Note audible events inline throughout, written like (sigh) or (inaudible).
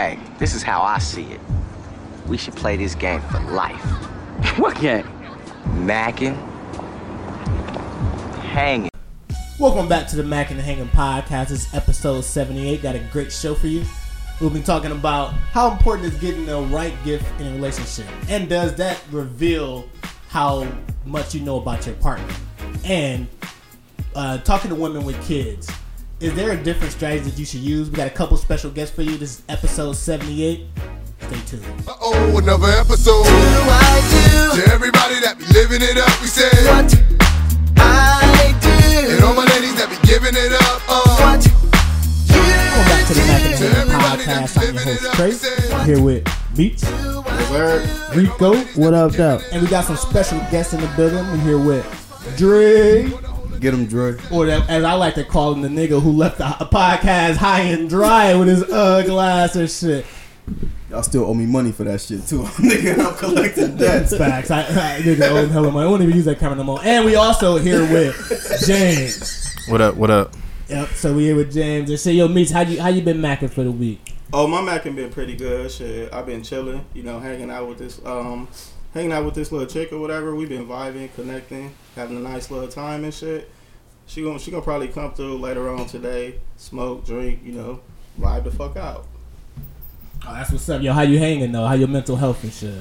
Hey, this is how I see it. We should play this game for life. (laughs) What game? Mackin', hanging. Welcome back to the Mac and the Hanging Podcast. This episode 78. Got a great show for you. We'll be talking about how important is getting the right gift in a relationship. And does that reveal how much you know about your partner? And uh, talking to women with kids. Is there a different strategy that you should use? We got a couple special guests for you. This is episode 78. Stay tuned. Uh oh, another episode. To everybody that be living it up, we say What I do. And all my ladies that be giving it up. Uh, What you Welcome back to the Mac and the To Hanging everybody that Podcast. I'm your host, it up, Trey. I'm here with Beats, Rico, What up, though? and we got some special guests in the building. We're here with Dre. Get him, Dre. or that, as I like to call him, the nigga who left the podcast high and dry with his uh glass and shit. Y'all still owe me money for that shit too, (laughs) nigga. I'm collecting debts. facts. I, I nigga owe him hella money. I won't even use that camera no more. And we also here with James. What up? What up? Yep. So we here with James and say, yo, Meats, how you how you been macking for the week? Oh, my Mackin been pretty good. Shit, I've been chilling. You know, hanging out with this, um, hanging out with this little chick or whatever. We've been vibing, connecting, having a nice little time and shit. She gonna she gonna probably come through later on today, smoke, drink, you know, vibe the fuck out. Oh, that's what's up, yo. How you hanging though? How your mental health and shit?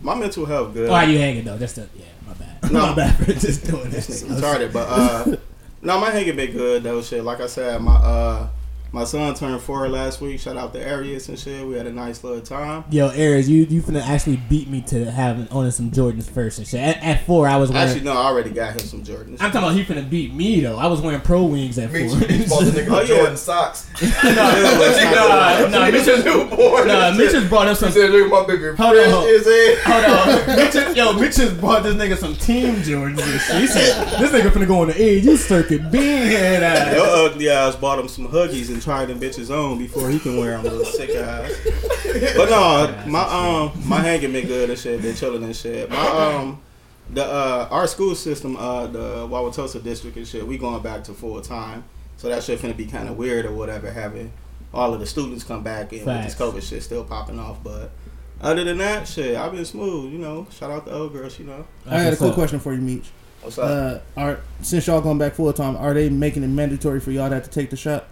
My mental health good. Oh, how you hanging though? Just the, yeah, my bad. (laughs) No. my bad for just doing this. (laughs) Retarded, but uh, (laughs) no, my hanging been good though. Shit, like I said, my uh, my son turned four last week. Shout out to Arius and shit. We had a nice little time. Yo, Aries, you you finna actually beat me to having owning some Jordans first and shit. At, at four, I was wearing. Actually, no, I already got him some Jordans. I'm talking about he finna beat me though. I was wearing pro wings at four. Bought the nigga (laughs) Oh, yeah. Jordan socks. (laughs) nah, nah, Mitch just, newborn. nah, Mitch just brought up some. said, look at my baby. Hold on, hold- His head. (laughs) Hold on, Mitch yo, Mitch just brought this nigga some Team Jordans and shit. He said, "This nigga finna go on the age. You circuit bean head ass." Your ugly ass bought him some huggies and tried them bitches on before he can wear them, little sick ass. But no, my um my hanging been good and shit, been chilling and shit. My um the uh our school system, uh the Wauwatosa district and shit, we going back to full time. So that shit finna be kinda weird or whatever, having all of the students come back and with this COVID shit still popping off. But other than that, shit, I've been smooth, you know. Shout out to old girls, you know. I had a What's quick question for you, Meech. What's up? Uh, are since y'all going back full time, are they making it mandatory for y'all to have to take the shot?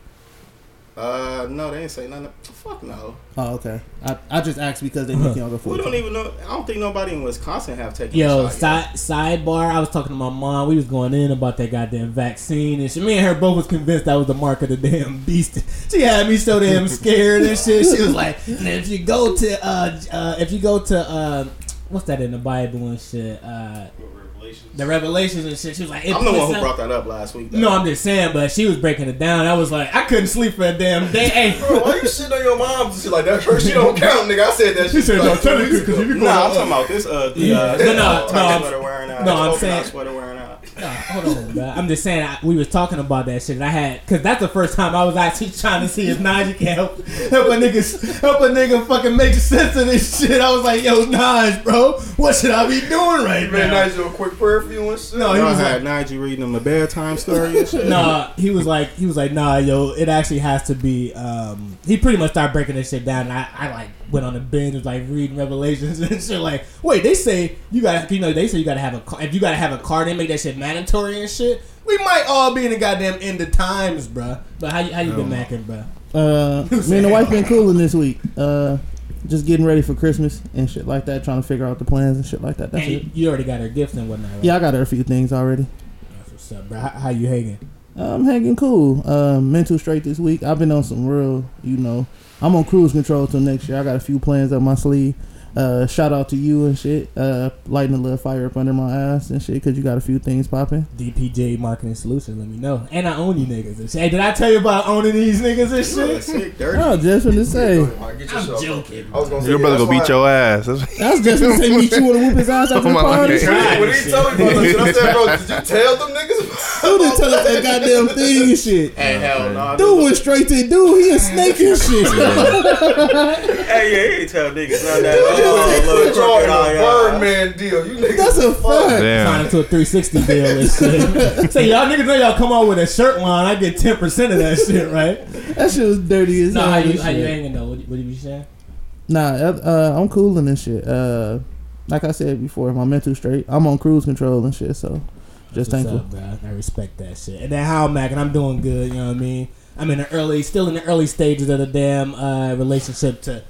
Uh, no, they ain't say nothing. Fuck no. Oh, okay. I, I just asked because they make y'all go full We don't even know. I don't think nobody in Wisconsin have taken. Yo, a shot side, sidebar. I was talking to my mom. We was going in about that goddamn vaccine and shit. Me and her both was convinced that was the mark of the damn beast. She had me so damn (laughs) scared and shit. She was like, "And if you go to, uh, uh, if you go to, uh, what's that in the Bible and shit, uh, the Revelations and shit." She was like, I'm the one who brought that up last week. Though. No, I'm just saying, but she was breaking it down. I was like, I couldn't sleep for a damn day. Hey, Bro, why you shitting on your mom? Shit like that first, she don't (laughs) count, nigga. I said that. she said, "No, technically, because if you go, Nah, I'm talking about this. Uh, the, Yeah. uh, No, no, uh, no, I'm- no, I'm saying- sweater wearing out. Nah, hold on, man. I'm just saying I, we was talking about that shit. And I had because that's the first time I was actually trying to see if Naj can help help a nigga help a nigga fucking make sense of this shit. I was like, yo, Naj, bro, what should I be doing right Man, now? nice little quick prayer for you and shit. No, he Y'all was had like, Nigel reading him a bedtime story and shit. nah. He was like, he was like, nah, yo, it actually has to be. Um, he pretty much started breaking this shit down, and I, I like went on a binge, was like reading Revelations (laughs) and shit. Like, wait, they say you got, to you know, they say you got to have a, car- if you got to have a car, they make that shit mandatory and shit. We might all be in the goddamn end of times, bruh. But how you how you been macking, bruh? Uh, (laughs) me and the wife been cooling this week. Uh, just getting ready for Christmas and shit like that. Trying to figure out the plans and shit like that. That's And it. you, you already got her gifts and whatnot. Right? Yeah, I got her a few things already. That's what's up, bro. How, how you hanging? I'm hanging cool. Uh, mental straight this week. I've been on some real, you know, I'm on cruise control till next year. I got a few plans up my sleeve. Uh, shout out to you and shit. Uh, lighting a little fire up under my ass and shit because you got a few things popping. DPJ Marketing Solution. Let me know. And I own you niggas. and shit. Hey, did I tell you about owning these niggas and shit? Sick, dirty. Oh, just for to say. I'm joking. Your brother gonna beat your ass. That's- (laughs) That's just for to say meet you want to whoop his ass after Oh the party. God. When he told me about that shit, I said, bro, did you tell them niggas? (laughs) Who didn't tell us that goddamn thing and shit? Hey, hell no. Dude went straight to dude. He a snake and shit. (laughs) Hey, yeah, he ain't tell niggas none of that. Little crooked eye, y'all. Birdman deal. You niggas That's a fact. Sign Damn. into a 360 deal and shit. (laughs) Say y'all niggas know y'all come on with a shirt line, I get 10% of that shit, right? That shit was dirty as No, hell. how you and how you shit. hanging though? What, what you be saying? Nah, uh, I'm cooling and this shit. Uh, like I said before, my mental straight. I'm on cruise control and shit. So, just What's thankful. up, bro? I respect that shit. And then how Mac and I'm doing good. You know what I mean? I'm in the early, still in the early stages of the damn uh, relationship. To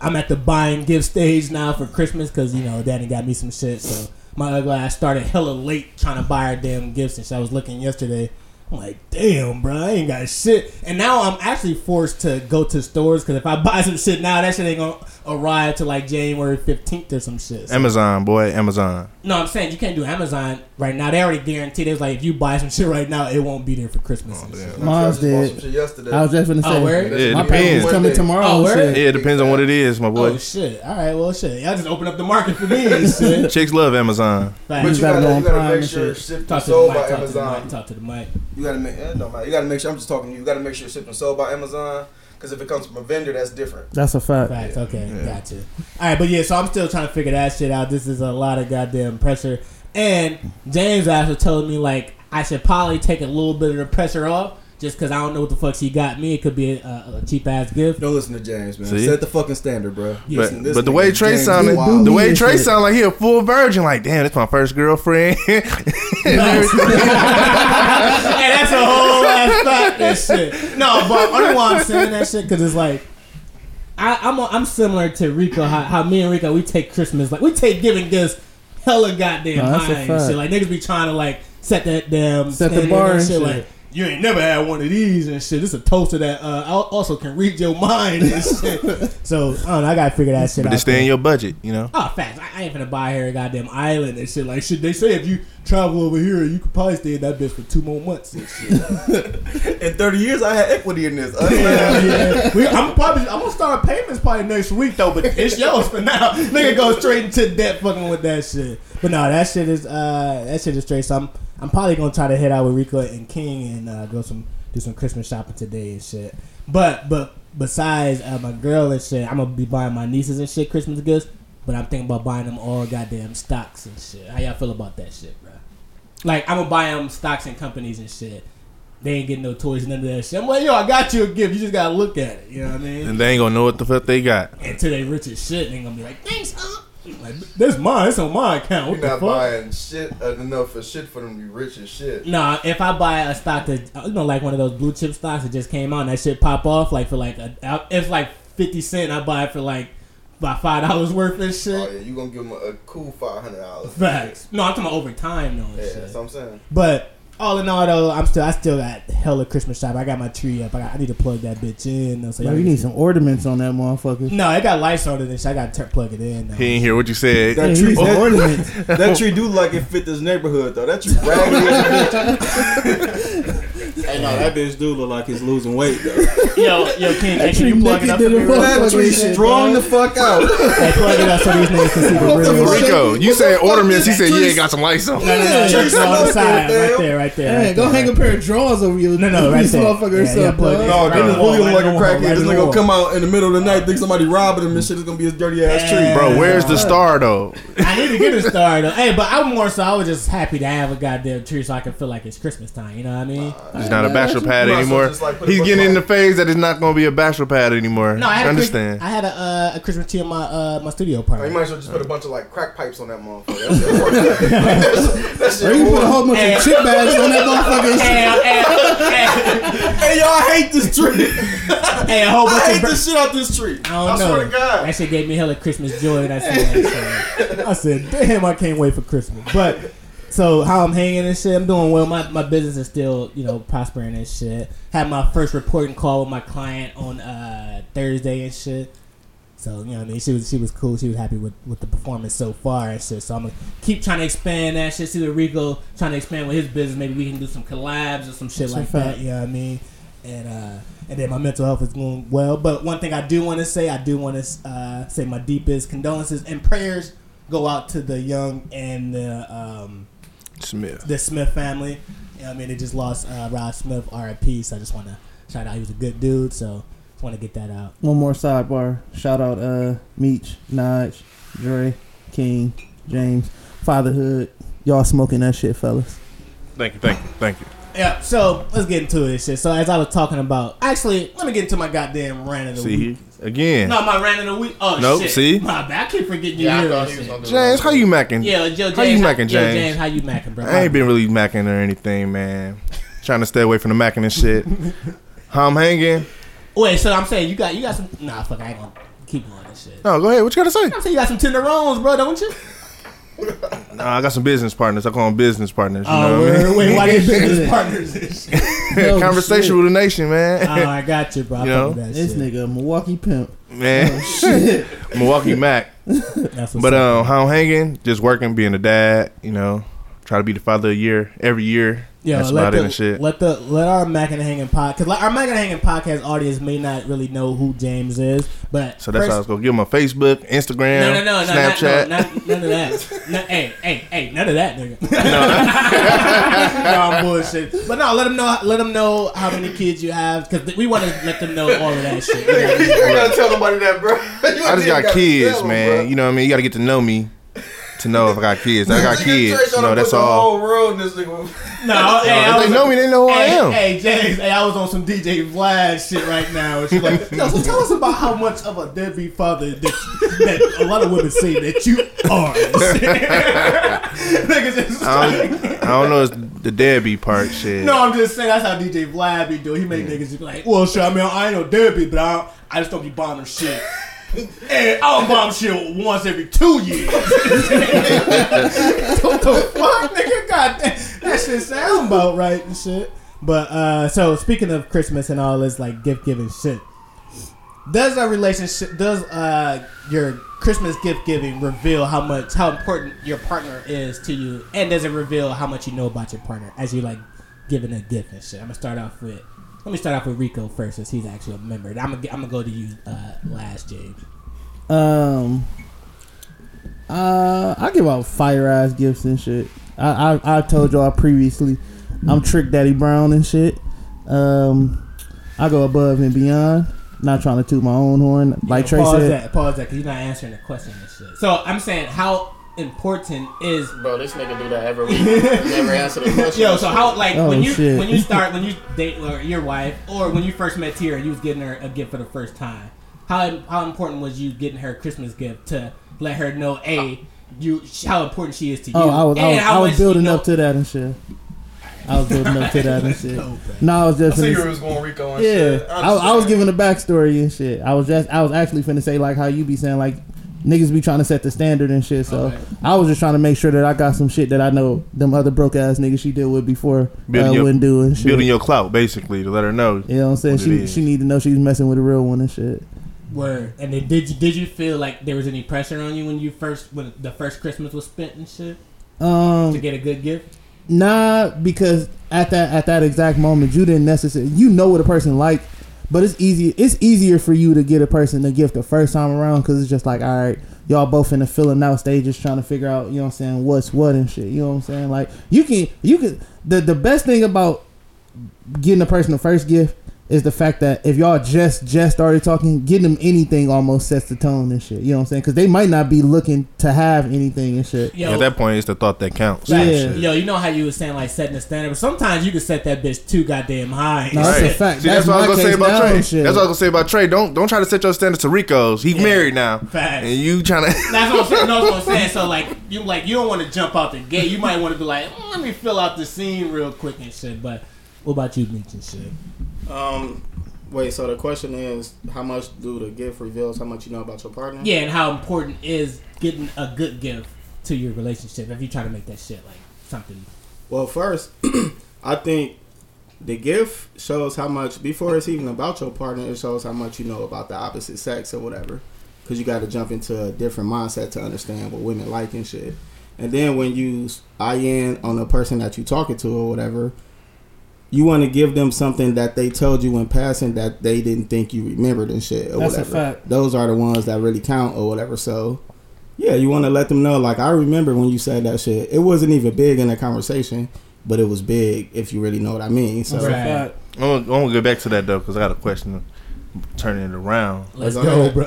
I'm at the buying gift stage now for Christmas because you know Daddy got me some shit. So my ugly ass started hella late trying to buy her damn gifts, and shit. I was looking yesterday. I'm like, damn, bro, I ain't got shit. And now I'm actually forced to go to stores because if I (laughs) buy some shit now, that shit ain't gonna arrive till like January 15th or some shit. So- Amazon, boy, Amazon. no, I'm saying you can't do Amazon right now. They already guaranteed. It was like if you buy some shit right now, it won't be there for Christmas. Oh, and shit. Mine's I bought dead. some shit yesterday. I was just gonna Oh, say. word? Yeah, it my depends. coming oh, tomorrow. Oh, and word? shit. Yeah, it depends on what it is, my boy. Oh boy. shit! All right, well shit. Y'all just open up the market for me and (laughs) shit. Chicks love Amazon. But Facts. you gotta gotta, you gotta make sure shit. it's Talk and to the sold mic. by Talk to the Amazon. mic. Talk to the mic. You gotta make eh, it don't matter. You gotta make sure I'm just talking to you. You gotta make sure it's shipped and sold by Amazon. Because if it comes from a vendor, that's different. That's a fact. Facts. Okay, gotcha. All right, but yeah, so I'm still trying to figure that shit out. This is a lot of goddamn pressure. And James actually told me like I should probably take a little bit of the pressure off, just because I don't know what the fuck she got me. It could be a, a cheap ass gift. Don't listen to James, man. See? Set the fucking standard, bro. Yeah, But, see, this but the way Trey James sounded, the way Trey shit. sounded like he a full virgin. Like, damn, that's my first girlfriend. (laughs) And (laughs) hey, that's a whole ass fact. That shit. No, but only why I'm saying that shit because it's like I, I'm a, I'm similar to Rico. How, how me and Rico we take Christmas like we take giving gifts hella goddamn No, high and shit. Like niggas be trying to like set that damn Set the bar and and shit. shit. Like you ain't never had one of these and shit. This is a toaster that uh, also can read your mind and (laughs) shit. so I don't know. I gotta figure that shit but out. they stay in your budget, you know. Oh, facts. I, I ain't finna buy her a goddamn island and shit. Like, shit, they say if you travel over here, you could probably stay in that bitch for two more months and shit. (laughs) In 30 years, I had equity in this. Yeah, (laughs) yeah. We, I'm probably I'm gonna start payments probably next week though, but it's yours for now. Nigga go straight into debt fucking with that shit. But no, that shit is uh that shit is straight. So I'm probably gonna try to head out with Rico and King and uh, go some do some Christmas shopping today and shit. But but besides uh, my girl and shit, I'm gonna be buying my nieces and shit Christmas gifts. But I'm thinking about buying them all goddamn stocks and shit. How y'all feel about that shit, bro? Like I'm gonna buy them stocks and companies and shit. They ain't getting no toys, none of that shit. I'm like, yo, I got you a gift. You just gotta look at it. You know what I mean? And they ain't gonna know what the fuck they got. Until they rich as shit, and they gonna be like, thanks, huh? Like, this mine. It's on my account. What You're the not fuck? buying shit uh, enough for shit for them to be rich as shit. Nah, if I buy a stock that uh, you know, like one of those blue chip stocks that just came out, and that shit pop off like for like a, uh, it's like fifty cent. I buy it for like about five dollars worth of shit. Oh yeah, you gonna give them a, a cool five hundred dollars. Facts. No, I'm talking about over time though. Yeah, shit. that's what I'm saying. But all in all, though, I'm still I still got hella Christmas shop. I got my tree up. I, got, I need to plug that bitch in. Though, so Yo, y'all you can need some ornaments on that motherfucker. No, it got lights on it and shit. I got to plug it in. Though. He ain't hear what you said. That Yeah, tree, (laughs) that, ornaments. that tree do like it fit this neighborhood though. That tree raggedy as a bitch. Hey, no, that bitch do look like he's losing weight though. (laughs) Yo, yo, King, hey, can tree you plug it up for to me? the real fuck. That tree strong the fuck out. Hey, plug it up so these niggas can see the real. Rico, you said ornaments. He said you trees- ain't got some lights on. No, no, no, Tree it's on the side, right there, right there. Hey, go hang a pair of drawers over you. No, no, (laughs) right These there. motherfuckers Yeah, yeah, up, plug bro. it. No, Right then on this the wall, like a on crackhead. right This nigga gonna come out in the middle of the night, think somebody robbing him and shit is gonna be his dirty ass tree. Bro, where's the star though? I need to get a star though. Hey, but I'm more so I was just happy to have a goddamn tree so I can feel like it's Christmas time. You know what I mean? He's not a bachelor pad You might as well anymore. just, like, put He's bunch getting of, in the phase that it's not gonna be a bachelor pad anymore. No, I had understand. A, I had a, uh, a Christmas tree in my uh, my studio You party. might as well just put a bunch of like crack pipes on that motherfucker. That shit work. That Or shit you put a whole bunch of chip bags on that motherfucker. and. Hey, hey, Hey, y'all, I hate this tree. hey, a whole bunch I of hate bur- the shit out this tree. I don't I know. swear to God. That shit gave me hella Christmas joy. That's (laughs) I said, damn, I can't wait for Christmas. But so how I'm hanging and shit, I'm doing well. My my business is still you know prospering and shit. Had my first reporting call with my client on uh, Thursday and shit. So you know what I mean. She was she was cool. She was happy with, with the performance so far and shit. So I'm gonna keep trying to expand that shit. See what Rico trying to expand with his business. Maybe we can do some collabs or some shit Some like that. You know what I mean? And uh, and then my mental health is going well. But one thing I do want to say, I do want to uh, say my deepest condolences and prayers go out to the young and the um, Smith. the Smith family. You know what I mean? They just lost uh, Rod Smith, R.I.P. So I just want to shout out. He was a good dude. So just want to get that out. One more sidebar. Shout out uh Meech, Naj, Dre, King, James, Fatherhood. Y'all smoking that shit, fellas. Thank you, thank you, thank you. Yeah, so let's get into this Shit. So as I was talking about, actually, let me get into my goddamn rant of the See week. again, No, my rant of the week. Oh Nope, shit. see? my bad. I keep forgetting you Yeah, I thought that he shit. James, that. how you macking? Yeah, Joe James. How you macking, yeah, James? James, how you macking, bro? I ain't been really macking or anything, man. Trying to stay away from the macking and shit. (laughs) How I'm hanging? Wait, so I'm saying you got you got some. Nah, fuck, I ain't gonna keep going this shit. No, go ahead. What you gotta say? I'm saying you got some tenderones, bro, don't you? Nah, I got some business partners. I call them business partners. You Oh, know what I wait, mean? wait, why they (laughs) business partners and (laughs) shit? Oh, Conversation shit. with the nation, man. Oh, I got you, bro. I (laughs) You know, with that This shit. nigga, Milwaukee pimp. man, Shit. Milwaukee Mac. That's But um, how I'm hanging, just working, being a dad. You know, try to be the father of the year every year. Yo, That's let about the, it and shit. Let the let our Mac and Hanging pod because like, our Mac and Hanging podcast audience may not really know who James is, but So that's first, how I was gonna give him a Facebook, Instagram, No, no, no, no, Snapchat. no, no, not, none of that. No, hey, hey, hey, none of that, nigga. (laughs) (laughs) no, I'm bullshit. But no, let them know. Let them know how many kids you have because we want to let them know all of that shit. You know what I? You gotta tell nobody that, bro. (laughs) I just got kids, man. You know what I mean? You got to get to know me to know if I got kids. I got (laughs) kids. You know, that's all. The whole world in this nigga. (laughs) No, hey, I was, they know me, they know who I Hey, am. hey, James, hey, I was on some DJ Vlad shit right now. And she's like, (laughs) Yo, so tell us about how much of a deadbeat father that, that a lot of women say that you are. Niggas just I don't, I don't know. It's the deadbeat part. Shit. No, I'm just saying that's how DJ Vlad be doing. He make niggas be like, well, shit, I mean, I ain't no deadbeat, but I, I just don't be bombing shit. And I don't bomb shit once every two years. (laughs) what the fuck, nigga? God damn, that shit sound about right and shit. But uh, so speaking of Christmas and all this like gift giving shit, does a relationship, does uh your Christmas gift giving reveal how much how important your partner is to you, and does it reveal how much you know about your partner as you like giving a gift and shit? I'm gonna start off with. Let me start off with Rico first, since he's actually a member. I'm gonna I'm gonna go to you uh, last, James. Um, uh, I give out fire ass gifts and shit. I, I I told y'all previously, I'm Trick Daddy Brown and shit. Um, I go above and beyond. Not trying to toot my own horn, like Trey pause said. that, pause that, because you're not answering the question and shit. So I'm saying, how important is Bro, this nigga do that every week. Never answer the (laughs) question. Yo, so how like Oh, when you shit. when you start when you date or your wife or when you first met Tira and you was getting her a gift for the first time, how how important was you getting her a Christmas gift to let her know a you how important she is to oh, you? Oh, I was I was, how I was building you know- up to that and shit. I was building up to that and (laughs) shit. No. No, I was I just see finna- you was going Rico and yeah. shit. I, I was giving a backstory and shit. I was just I was actually finna say like how you be saying like niggas be trying to set the standard and shit. So Okay. I was just trying to make sure that I got some shit that I know them other broke ass niggas she deal with before Building uh, your- wouldn't do and shit. Building your clout, basically, to let her know. you know what I'm saying? what She she need to know she's messing with a real one and shit. Word. And then did you did you feel like there was any pressure on you when you first when the first Christmas was spent and shit to Um, get a good gift? nah, because at that at that exact moment you didn't necessarily you know what a person like, but it's easy it's easier for you to get a person a gift the first time around because it's just like all right y'all both in the filling out stages trying to figure out you know what I'm saying what's what and shit you know what I'm saying? Like you can you can the the best thing about getting a person the first gift is the fact that if y'all just just started talking, getting them anything almost sets the tone and shit. You know what I'm saying? Because they might not be looking to have anything and shit. Yo, At that point, it's the thought that counts. Yeah. Shit. Yo, you know how you was saying like setting the standard, but sometimes you can set that bitch too goddamn high. No, that's a fact. See, that's, That's what I was my gonna say case about now Trey. shit. That's what I was gonna say about Trey. Don't don't try to set your standards to Rico's. He's Yeah. married now, Facts. and you trying to. That's what I'm saying. (laughs) No, that's what I'm saying. So like you like you don't want to jump out the gate. You might want to be like, "Mm, let me fill out the scene real quick and shit. But what about you, Mitch and shit? Um, wait. So the question is, how much do the gift reveals how much you know about your partner? Yeah, and how important is getting a good gift to your relationship if you try to make that shit like something. Well, first, (clears throat) I think the gift shows how much before it's even about your partner. It shows how much you know about the opposite sex or whatever. Because you got to jump into a different mindset to understand what women like and shit. And then when you eye in on the person that you're talking to or whatever, you want to give them something that they told you in passing that they didn't think you remembered and shit or That's a whatever. fact. Those are the ones that really count or whatever. So, yeah, you want to let them know. Like I remember when you said that shit. It wasn't even big in the conversation, but it was big if you really know what I mean. So, Right. I'm gonna, I'm gonna get back to that though, because I got a question. turning it around. Let's Go go, ahead. bro.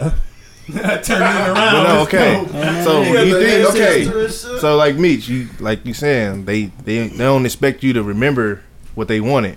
Turn it around. But no, let's okay. go. So Yeah, you the think okay? So like Meech, you like you saying they they they don't expect you to remember what they wanted,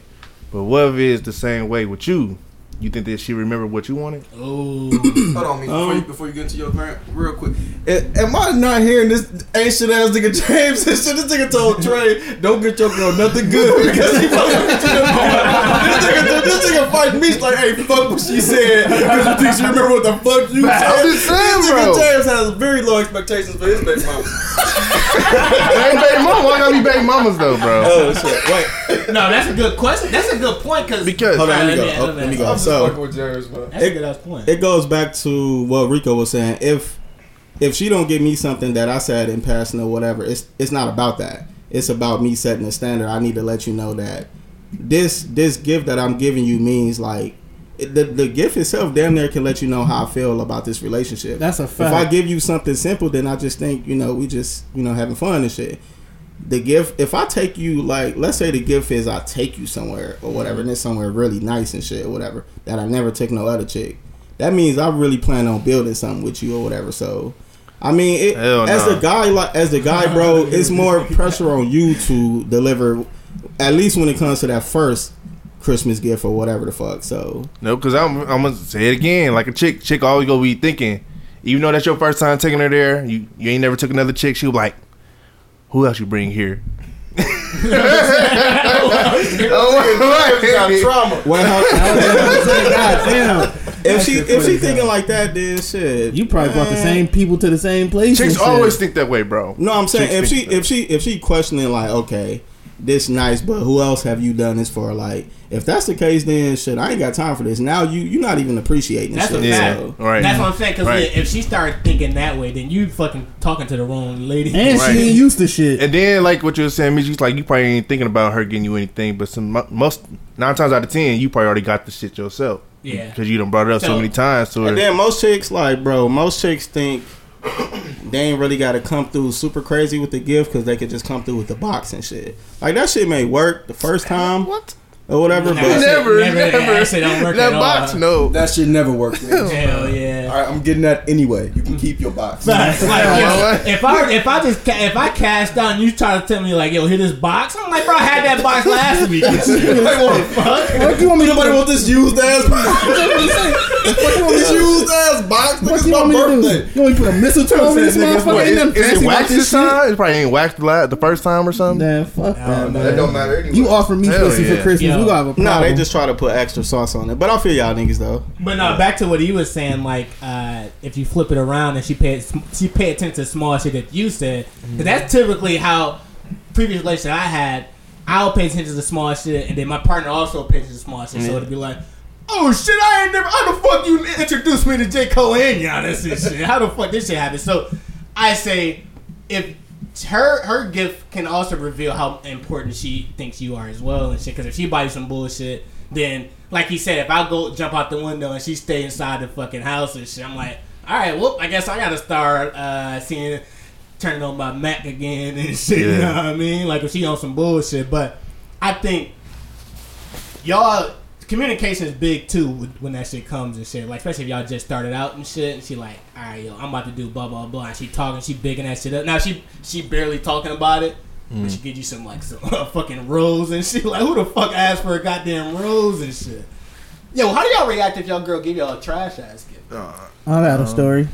but what if it's the same way with you? You think that she remember what you wanted? Oh, (coughs) Hold on, me before, Um, you, before you get into your parent, real quick. Am I not hearing this ancient ass nigga James (laughs) and shit? This nigga told Trey, don't get your girl nothing good (laughs) because he fucking with you. (laughs) This nigga, this nigga fight me like, hey, fuck what she said because you think she remember what the fuck you said. I'm just saying, this bro. nigga James has very low expectations for his baby mama. They ain't baby mama. Why gotta be baby mamas though, bro? Oh shit! Wait, No, that's a good question. That's a good point because Because hold on. Let me Let go. Oh, let me go. I'm just So fucking with James, man. that's a good ass point. it goes back to what Rico was saying. If if she don't give me something that I said in passing or whatever, it's it's not about that. It's about me setting a standard. I need to let you know that this this gift that I'm giving you means like the the gift itself damn near can let you know how I feel about this relationship. That's a If I give you something simple, then I just think you know we just you know having fun and shit. The gift, if I take you like, let's say the gift is I take you somewhere or whatever, mm-hmm. and it's somewhere really nice and shit or whatever that I never take no other chick. That means I really plan on building something with you or whatever. So, I mean, it, as the guy, like as the guy, bro, (laughs) it's more pressure on you to deliver. At least when it comes to that first Christmas gift or whatever the fuck. So, No, because I'm I'm gonna say it again. Like a chick, chick always gonna be thinking, even though that's your first time taking her there, you you ain't never took another chick. She was like, who else you bring here? got trauma. well, God damn. if she That's a if she thinking like that, then shit. You probably brought the same people to the same place. Chicks and shit. always think that way, bro. No, I'm saying Chicks if she think that. if she if she questioning like, okay, this nice, but who else have you done this for? Like, if that's the case, then shit, I ain't got time for this. Now you you're not even appreciating That's shit. a Yeah. fact. So, Right. That's what I'm saying. Because Right. if she started thinking that way, then you fucking talking to the wrong lady. And Right. she ain't used to shit. And then, like what you were saying, Mitch, like you probably ain't thinking about her getting you anything, but some most nine times out of ten, you probably already got the shit yourself. Yeah. because you done brought it up so, So- many times. So and then most chicks like, bro, most chicks think they ain't really got to come through super crazy with the gift because they could just come through with the box and shit. Like that shit may work the first time what? Or whatever, Nah, but Never, never, never. That shit don't work that at box, all. no. That shit never worked. Hell yeah. All right, I'm getting that anyway. You can keep your box. Facts. Like, yo, if I if I just ca- if I cash down, and you try to tell me like, yo, hit this box. I'm like, bro, I had that box last week. (laughs) Like, what the fuck? What you want me? Nobody want this used ass box. (laughs) What you want this used ass box? What you want me to do? You want me to put a mistletoe over this Nigga, motherfucker? Is, nothing is fancy it waxed this this time? It probably ain't waxed the, first time or something. Man, fuck that, That don't matter. You offer me pussy for Christmas, Yo. we gonna have a problem. nah, they just try to put extra sauce on it. But I feel y'all niggas though. But no, back to what he was saying. Like, uh, if you flip it around and she paid, she paid attention to small shit that you said. 'Cause that's typically how previous relationship I had. I'll pay attention to small shit, and then my partner also pays attention to small shit. So it'd be like, oh shit, I ain't never. How the fuck you introduced me to J Cole and Giannis and shit? How the fuck this shit happen? So I say, if her her gift can also reveal how important she thinks you are as well and shit. Because if she buys some bullshit, then like he said, if I go jump out the window and she stay inside the fucking house and shit, I'm like, all right, well, I guess I gotta start uh, seeing turning on my Mac again and (laughs) shit. You know what I mean? Like if she on some bullshit, but I think y'all communication is big too when- when that shit comes and shit. Like especially if y'all just started out and shit, and she like, all right, yo, I'm about to do blah blah blah, and she talking, she bigging that shit up. Now she she barely talking about it. But mm. she give you some like some (laughs) uh, fucking rose and shit. Like who the fuck asked for a goddamn rose and shit? Yo, how do y'all react if y'all girl give y'all a trash ass gift? I got a um, story.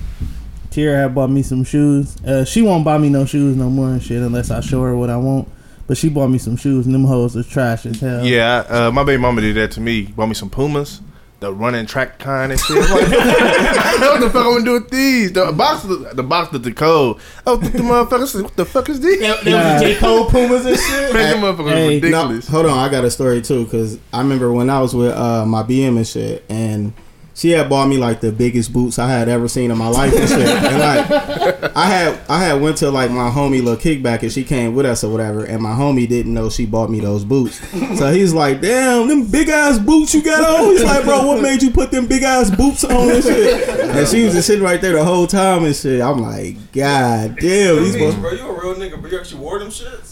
Tierra had bought me some shoes. Uh, she won't buy me no shoes no more and shit unless I show her what I want. But she bought me some shoes and them hoes is trash as hell. Yeah, uh, my baby mama did that to me. Bought me some Pumas, the running track kind and shit. I'm (laughs) like, (laughs) what the fuck I'm gonna do with these? The box, the box looked cold. Oh, the motherfuckers, what the fuck is this? They, they was J Cole Pumas and (laughs) shit. Man, them motherfuckers Hey, No, hold on, I got a story too because I remember when I was with uh, my BM and shit, and she had bought me like the biggest boots I had ever seen in my life and shit. And like, I had I had went to like my homie little kickback and she came with us or whatever, and my homie didn't know she bought me those boots. So he's like, "Damn, them big ass boots you got on." He's like, "Bro, what made you put them big ass boots on and shit?" And she was just sitting right there the whole time and shit. I'm like, "God damn, these boys." bro, you a real nigga, but you actually wore them shits?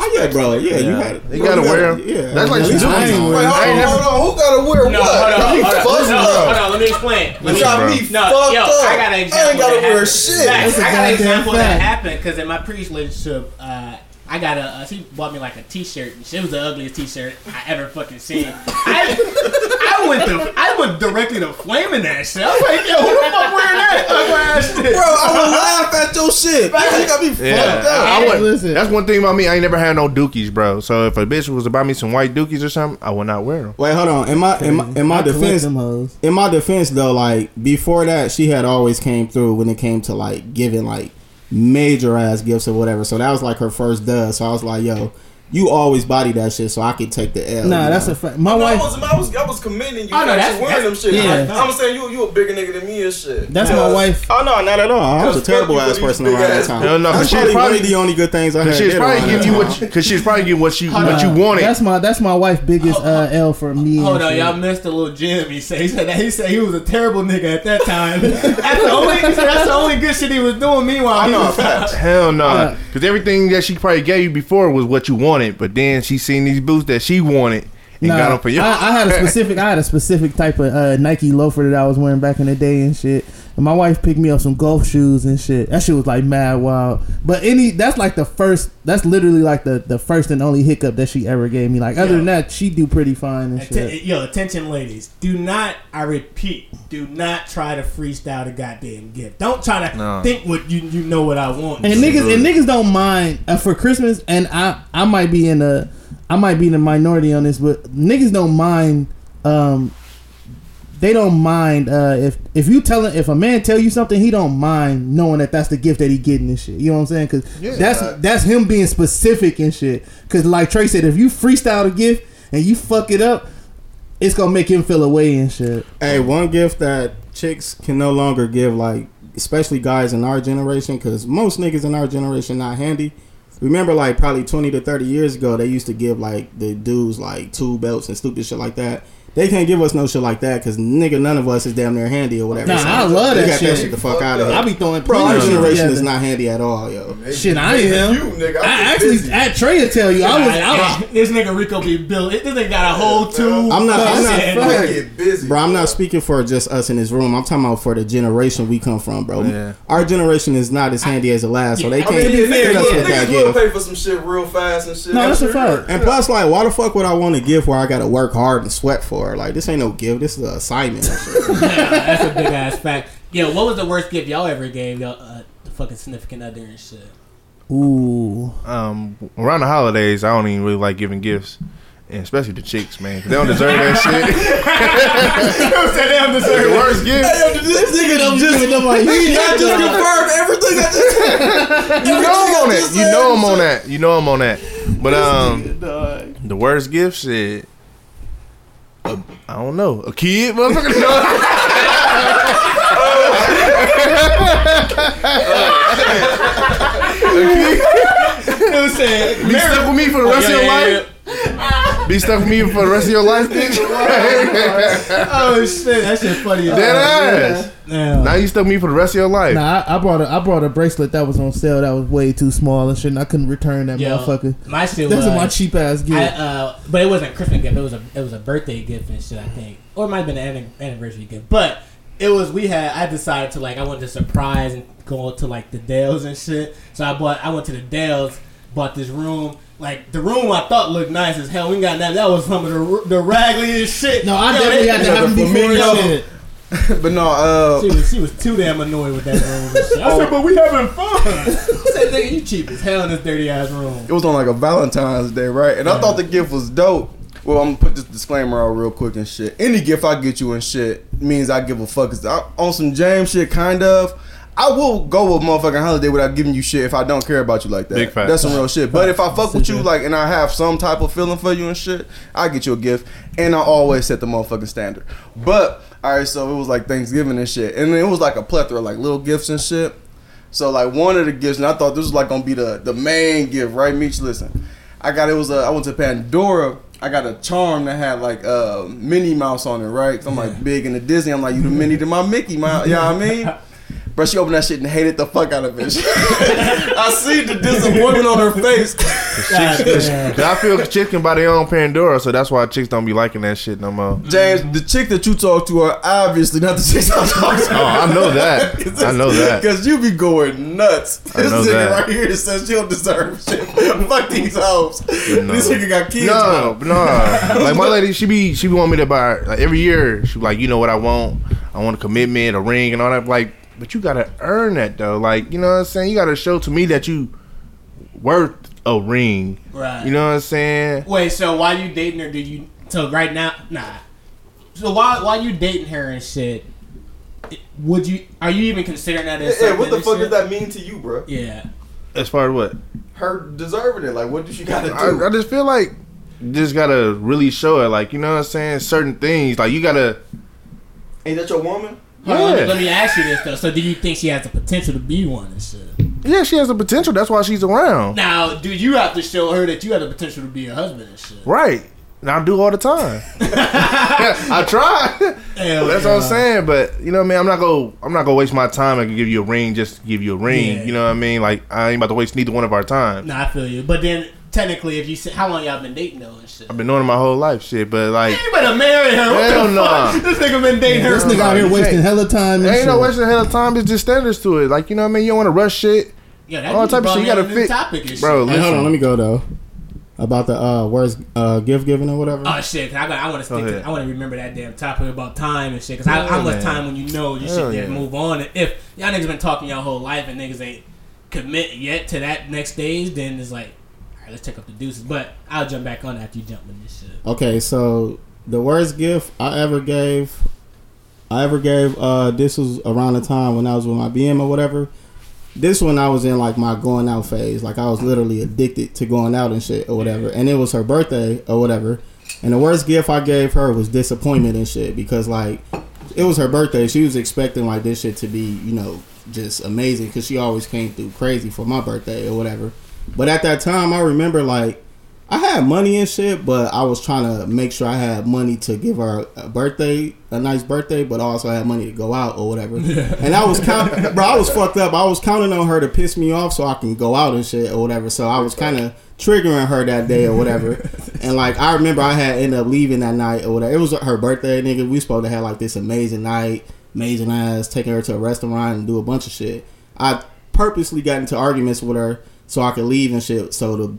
Oh yeah, bro. Yeah, you Yeah. had it. You gotta wear 'em. Yeah, That's like At least some I ain't Dookies. wear hold I ain't on, never- hold on. Who gotta wear No, what? hold on, Got me hold on, fucked no, hold on. Let me explain. Let me You got bro. me No, fucked yo, up. I got an example. I ain't gotta that wear happened. shit. Facts. That's a I got an goddamn example that happened because in my previous relationship, uh, I got a. Uh, she bought me like a T-shirt. and It was the ugliest T-shirt I ever fucking seen. (laughs) I, I went to, I went directly to flaming that shit. I was like, yo, who the fuck wearing that ugly ass shit? Bro, I would laugh at your shit. Man, you got me Yeah, fucked up. I, I would, Listen. that's one thing about me. I ain't never had no dookies, bro. So if a bitch was to buy me some white dookies or something, I would not wear them. Wait, hold on. In my in my, in my defense, in my defense though, like before that, she had always came through when it came to like giving like major ass gifts or whatever. So that was like her first dud. So I was like, yo, you always body that shit, so I could take the L. Nah, that's know? a fact. My No, I wife. was, I was, I was commending you Oh, no, that's- actually wearing them shit. yeah. Like, I'm saying you, you a bigger nigga than me and shit. That's my wife. Oh no, not at all. I was a terrible ass person big around that time. Hell no, 'cause that's probably, probably- the only good things I had. She's probably around giving you what, you, cause she's probably getting what you Hold what you wanted. That's my that's my wife's biggest uh, L for me. and Hold on, y'all missed a little gem. He said he said that he said he was a terrible nigga at that time. (laughs) that's the only he said that's the only good shit he was doing. Meanwhile, he know, was facts. Hell no, because everything that she probably gave you before was what you wanted, but then she seen these boots that she wanted and Nah, got them for you. I, I had a specific, I had a specific type of uh, Nike loafer that I was wearing back in the day and shit. And my wife picked me up some golf shoes and shit. That shit was like mad wild. But any, that's like the first. That's literally like the the first and only hiccup that she ever gave me. Like other Yeah. than that, she do pretty fine and Atten- shit. yo, attention, ladies. Do not, I repeat, do not try to freestyle the goddamn gift. Don't try to No. think what you you know what I want. And niggas and niggas don't mind uh, for Christmas. And I I might be in a I might be in the minority on this, but niggas don't mind. Um, they don't mind uh, if if you tell if a man tell you something, he don't mind knowing that that's the gift that he getting and shit. You know what I'm saying? Because that's that's him being specific and shit. Because like Trey said, if you freestyle a gift and you fuck it up, it's gonna make him feel away and shit. Hey, one gift that chicks can no longer give, like especially guys in our generation, because most niggas in our generation not handy. Remember, like probably twenty to thirty years ago, they used to give like the dudes like two belts and stupid shit like that. They can't give us no shit like that because nigga, none of us is damn near handy or whatever. Nah, I love that got shit. that shit the fuck out of here. I be throwing Bro, our generation together. is not handy at all, yo. Shit, I am. You, nigga. I I actually, busy. at Trey to tell you, I was, I was this nigga Rico be built. This nigga got a whole two. I'm not- I'm not- shit. Get busy. Bro, I'm not speaking for just us in this room. I'm talking about for the generation we come from, bro. Yeah. Our generation is not as handy as the last, so they I can't I mean, yeah, hit us niggas, with that will pay for some shit real fast and shit. No, that's a fact. And plus, like, why the fuck would I want to give where I gotta work hard and sweat for? Like, this ain't no gift. This is an assignment. (laughs) (laughs) Yeah, that's a big ass fact. Yo, what was the worst gift y'all ever gave y'all uh, the fucking significant other and shit? Ooh. um, around the holidays, I don't even really like giving gifts. And especially the chicks, man. 'cause They don't deserve that (laughs) shit. the worst gift. Hey, yo, this nigga done just, giving them like- he not just confirmed everything I just said. You know I'm on Just that. You know I'm shit. on that. You know I'm on that. But um, the worst gift shit. A- I don't know. A kid, motherfucker. (laughs) Who said? Be stuck with me for the rest of your Yeah, yeah, life. Be stuck with me for the rest of your life, bitch. (laughs) Oh shit, that shit funny. as Dead hell. ass. Yeah. Now you stuck with me for the rest of your life. Nah, I, I brought a I brought a bracelet that was on sale that was way too small and shit. And I couldn't return that Yo, motherfucker. My shit That's was my cheap ass I, gift. uh, but it wasn't a Christmas gift. It was a it was a birthday gift and shit. I think, or it might have been an anniversary gift. But it was we had. I decided to like I wanted to surprise and go to like the Dells and shit. So I bought. I went to the Dells, bought this room. Like the room I thought looked nice as hell. We got that. That was some of the the ragliest shit. no, I Yo, definitely they- had to Yeah, have the before shit. (laughs) But no, uh, She was, she was too damn annoyed with that room. And shit. I Oh. said, but we having fun. (laughs) I said, nigga, you cheap as hell in this dirty ass room. it was on like a Valentine's Day, right? And I thought the gift was dope. Well, I'm gonna put this disclaimer out real quick and shit. Any gift I get you and shit means I give a fuck. 'Cause I, on some James shit, kind of. I will go with motherfucking holiday without giving you shit if I don't care about you like that. Big fact. That's some real shit. But if I fuck with you like and I have some type of feeling for you and shit, I get you a gift and I always set the motherfucking standard. But all right, so it was like Thanksgiving and shit, and it was like a plethora like little gifts and shit. So like one of the gifts, and I thought this was like gonna be the the main gift, right? Meech, listen, I got it was a I went to Pandora. I got a charm that had like uh Minnie Mouse on it, right? 'Cause I'm like big into Disney. I'm like you the Minnie to my Mickey, my, you know what I mean? (laughs) Bro, she opened that shit and hated the fuck out of it. (laughs) I see the disappointment on her face. God damn. Cause I feel chicks can buy their own Pandora, so that's why chicks don't be liking that shit no more. James, the chick that you talk to are obviously not the chicks I'm talking oh, to. Oh, I know that. I (laughs) know that. Because you be going nuts. I This know nigga that. right here says she don't deserve shit. (laughs) Fuck these hoes. This nigga got kids. No, now. no. Like my lady, she be she be want me to buy like every year. She be like, you know what I want? I want a commitment, a ring, and all that. Like, but you gotta earn that though. Like, you know what I'm saying? You gotta show to me that you worth a ring. Right. You know what I'm saying? Wait, so while you dating her, do you? So right now, nah. So why while you dating her and shit, would you? Are you even considering that as Yeah, what the fuck shit? does that mean to you, bro? Yeah. As far as what? Her deserving it. Like, what does she gotta do? I, I just feel like you just gotta really show it. Like, you know what I'm saying? Certain things. Like you gotta. Ain't that your woman? On, let, me, let me ask you this though. So do you think she has the potential to be one and shit? Yeah, she has the potential. That's why she's around. Now, do you have to show her that you have the potential to be a husband and shit? Right. And I do all the time. (laughs) (laughs) I try. Hell That's yeah. what I'm saying. But you know what I mean. I'm not gonna. I'm not gonna waste my time and give you a ring just to give you a ring. Yeah. You know what I mean? Like I ain't about to waste neither one of our time. Nah, I feel you. But then technically, if you say how long y'all been dating though and shit, I've been knowing her my whole life, shit. But like, you better marry her. What Hell the nah. fuck? This nigga been dating her. This nigga out here wasting hella time. And ain't no shit. wasting hell of time. It's just standards to it. Like you know what I mean. You don't want to rush shit. Yeah, that All dude type of brought shit. You gotta a fit, topic and bro. shit. Hey, hold on, let me go though. About the uh, where's uh, gift giving or whatever. Oh shit! 'cause I got. I want to stick. ahead. To, I want to remember that damn topic about time and shit. Because how, Yeah, how much time when you know you Hell should just yeah. move on. And if y'all niggas been talking your whole life and niggas ain't commit yet to that next stage, then it's like, all right, let's check up the deuces. But I'll jump back on after you jump in this shit. Okay, so the worst gift I ever gave, I ever gave. Uh, this was around the time when I was with my BM or whatever. This one I was in like my going out phase. Like I was literally addicted to going out and shit or whatever. And it was her birthday or whatever. And the worst gift I gave her was disappointment and shit because like it was her birthday. She was expecting like this shit to be you know just amazing because she always came through crazy for my birthday or whatever. But at that time, I remember like I had money and shit, but I was trying to make sure I had money to give her a birthday, a nice birthday, but also I had money to go out or whatever. (laughs) And I was count, bro. I was fucked up. I was counting on her to piss me off so I can go out and shit or whatever. So I was kind of triggering her that day or whatever. (laughs) And like I remember, I had ended up leaving that night or whatever. It was her birthday, nigga. We supposed to have like this amazing night, amazing ass, taking her to a restaurant and do a bunch of shit. I purposely got into arguments with her so I could leave and shit. So the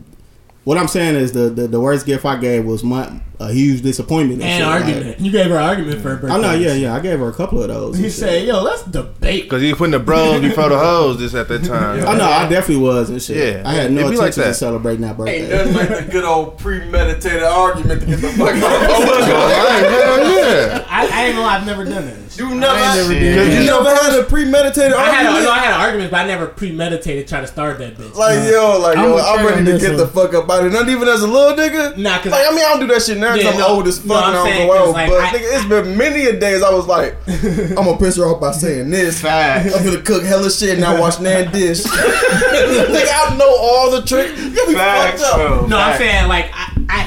what I'm saying is the the, the worst gift I gave was my a huge disappointment And shit, like- argument. you gave her an argument for her birthday. I know, yeah, yeah. I gave her a couple of those. He said, "Yo, let's debate." Because he was putting the bros before the hoes just at that time. I know, I definitely was and shit. Yeah, I had no it be intention like that. of celebrating that birthday. Ain't nothing like the good old premeditated argument to get the fuck out of (laughs) oh, hell yeah. I, I ain't gonna. lie, I've never done that. You never, I ain't never you, did. never had a premeditated I had, a, argument. no, I had an argument, but I never premeditated trying to start that bitch. like yo, like I'm yo, I'm ready to get one. the fuck up out of it. Not even as a little nigga. Nah, 'cause like I mean, I don't do that shit now because Yeah, I'm no, old as no, fuck I'm and I don't go 'cause, out. like, but I- nigga, it's been many a days I was like, (laughs) I'm gonna piss her off by saying this. I'm gonna cook hella shit and I wash (laughs) nan dish. (laughs) nigga, I know all the tricks. You be fucked up. no, I'm saying like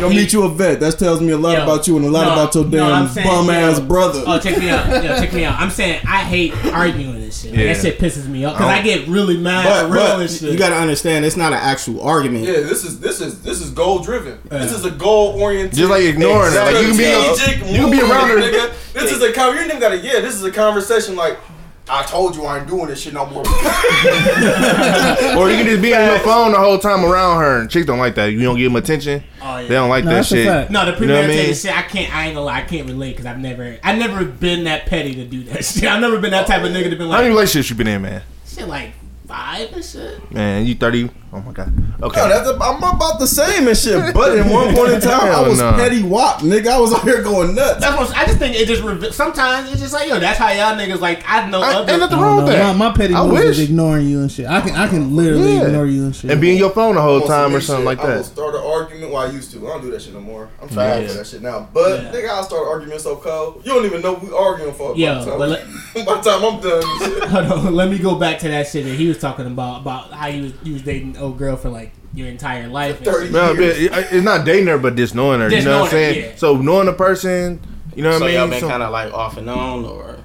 I, I Yo, hate- meet you a vet. That tells me a lot Yo, about you and a lot no, about your damn I'm saying, bum ass brother. Oh, check me out. Yo, check me out. I'm saying I hate arguing this shit. Like, Yeah. That shit pisses me off because I get really mad but, but shit. you gotta understand, it's not an actual argument. Yeah, this is this is this is goal driven. This is a goal oriented. Just like ignoring it. Like you can be, you can be around her. Nigga. This is a con- you ain't got a yeah. This is a conversation like. I told you I ain't doing this shit no more. (laughs) Or you can just be on your phone the whole time around her. And chicks don't like that. You don't give them attention. Oh, yeah. They don't like No, that that's a shit. fact. No, the You know what I premeditated mean? shit. I can't. I ain't gonna lie. I can't relate because I've never. I've never been that petty to do that (laughs) shit. I've never been that type of nigga to be like. How like many relationships you been in, man? shit like five and shit. Man, you 30. Oh my God. Okay. No, that's a, I'm about the same and shit. But in one point in (laughs) time, I was no. petty wop, nigga. I was out here going nuts. That's what I just think it just reveals. Sometimes it's just like yo, that's how y'all niggas like. I know I- other. ain't nothing wrong with know. that. My, my petty I move is ignoring you and shit. I can I can literally Yeah. ignore you and shit. And be in your phone the whole time or something shit, like I will that. start an argument. Well, I used to. I don't do that shit no more. I'm tired Yeah. of that shit now. But Yeah. nigga, I'll start arguing so cold. You don't even know we arguing for. Yo, by, the time, but (laughs) by the time I'm done. (laughs) Hold on, let me go back to that shit that he was talking about about how you was you was dating old girl for like your entire life. and thirty shit. No, but years. it- it's not dating her, but just knowing her. Just you know what I'm knowing her, saying? yeah. So knowing a person, you know what So I mean? y'all been So- kind of like off and on, or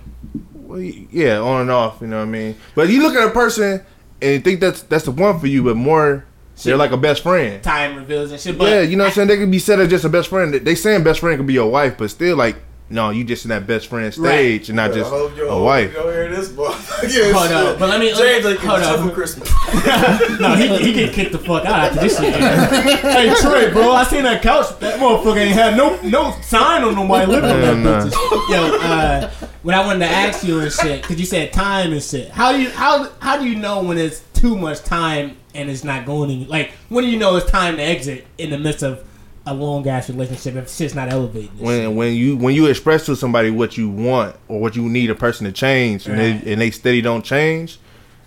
Well, yeah, on and off. You know what I mean? But you look at a person and think that's that's the one for you, but more they're like a best friend. Time reveals and shit. But yeah, you know what I'm saying? They could be said as just a best friend. They saying best friend could be your wife, but still like no, you just in that best friend stage and not just hope your a wife. Go hear this boy. yeah, Hold shit. up, but let me- James ain't hold up. for Christmas. (laughs) no, he, he get kicked the fuck out after this shit. hey Trey, bro, I seen that couch. That motherfucker ain't had no no sign on nobody living on that Hell nah. bitch. Yo, uh, what I wanted to ask you and shit, cause you said time and shit. How do you how how do you know when it's too much time and it's not going in? Like when do you know it's time to exit in the midst of a long ass relationship if shit's not elevating? and shit? When when you when you express to somebody what you want or what you need a person to change and they and they steady don't change,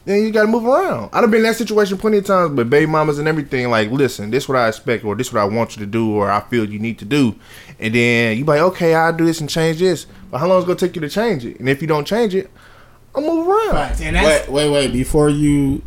then you gotta move around. I've been in that situation plenty of times with baby mamas and everything. Like, listen, this what I expect, or this what I want you to do, or I feel you need to do. And then you be like, okay, I'll do this and change this. But how long is it gonna take you to change it? And if you don't change it, I'll move around. Right, and that's Wait, wait, wait. Before you,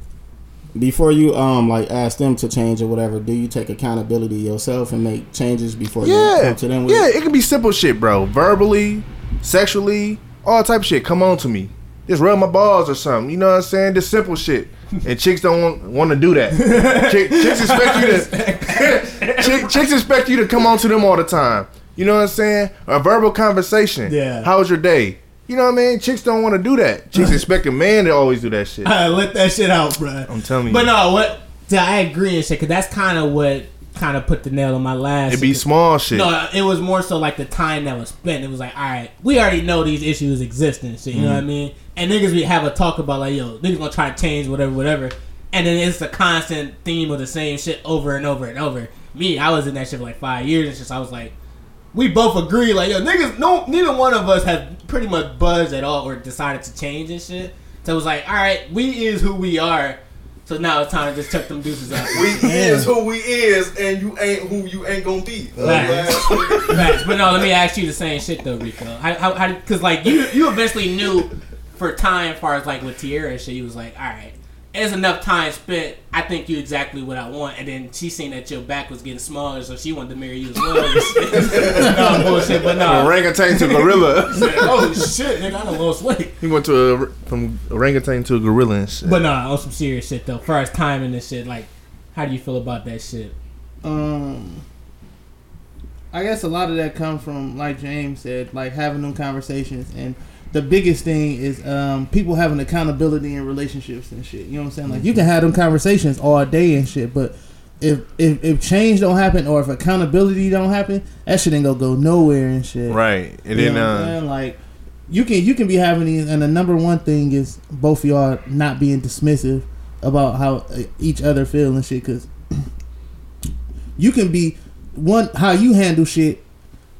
before you um like ask them to change or whatever, do you take accountability yourself and make changes before you Yeah, come to them? With yeah, it? it can be simple shit, bro. Verbally, sexually, all type of shit. Come on to me. Just rub my balls or something. You know what I'm saying? Just simple shit. And chicks don't want, want to do that. (laughs) Chick, chicks expect you to. (laughs) chick, chicks expect you to come on to them all the time. You know what I'm saying? A verbal conversation. Yeah. How was your day? You know what I mean? Chicks don't want to do that. Chicks expect a man to always do that shit. (laughs) I let that shit out, bro. I'm telling you. But no, what? I agree and shit, cause that's kind of what kind of put the nail on my last. It'd be small shit. No, it was more so like the time that was spent. It was like, all right, we already know these issues exist and shit. You know what I Mm-hmm. mean? And niggas we have a talk about like, yo, niggas gonna try to change whatever, whatever. And then it's a constant theme of the same shit over and over and over. Me, I was in that shit for like five years and shit. So I was like, we both agree, like, yo, niggas, no, neither one of us have pretty much buzzed at all or decided to change and shit. So it was like, all right, we is who we are. So now it's time to just chuck them deuces out. We (laughs) is who we is, and you ain't who you ain't gonna be. Facts. (laughs) Facts. But no, let me ask you the same shit though, Rico. How, how, how cause like you, you eventually knew for time, as far as like with Tierra and shit, you was like, all right, there's enough time spent. I think you exactly what I want. And then she seen that your back was getting smaller, so she wanted to marry you as well. (laughs) no bullshit, but no. Orangutan to gorilla. (laughs) oh shit, nigga, I done lost weight. he went to a from orangutan to a gorilla and shit. But no, on some serious shit though. Far as timing and shit, like, how do you feel about that shit? Um, I guess a lot of that comes from, like James said, like having them conversations, and the biggest thing is um, people having accountability in relationships and shit. You know what I'm saying? Like you can have them conversations all day and shit, but if if, if change don't happen or if accountability don't happen, that shit ain't gonna go nowhere and shit. right, and You then uh, like you can you can be having these, and the number one thing is both of y'all not being dismissive about how uh, each other feel and shit. Because (clears throat) you can be one how you handle shit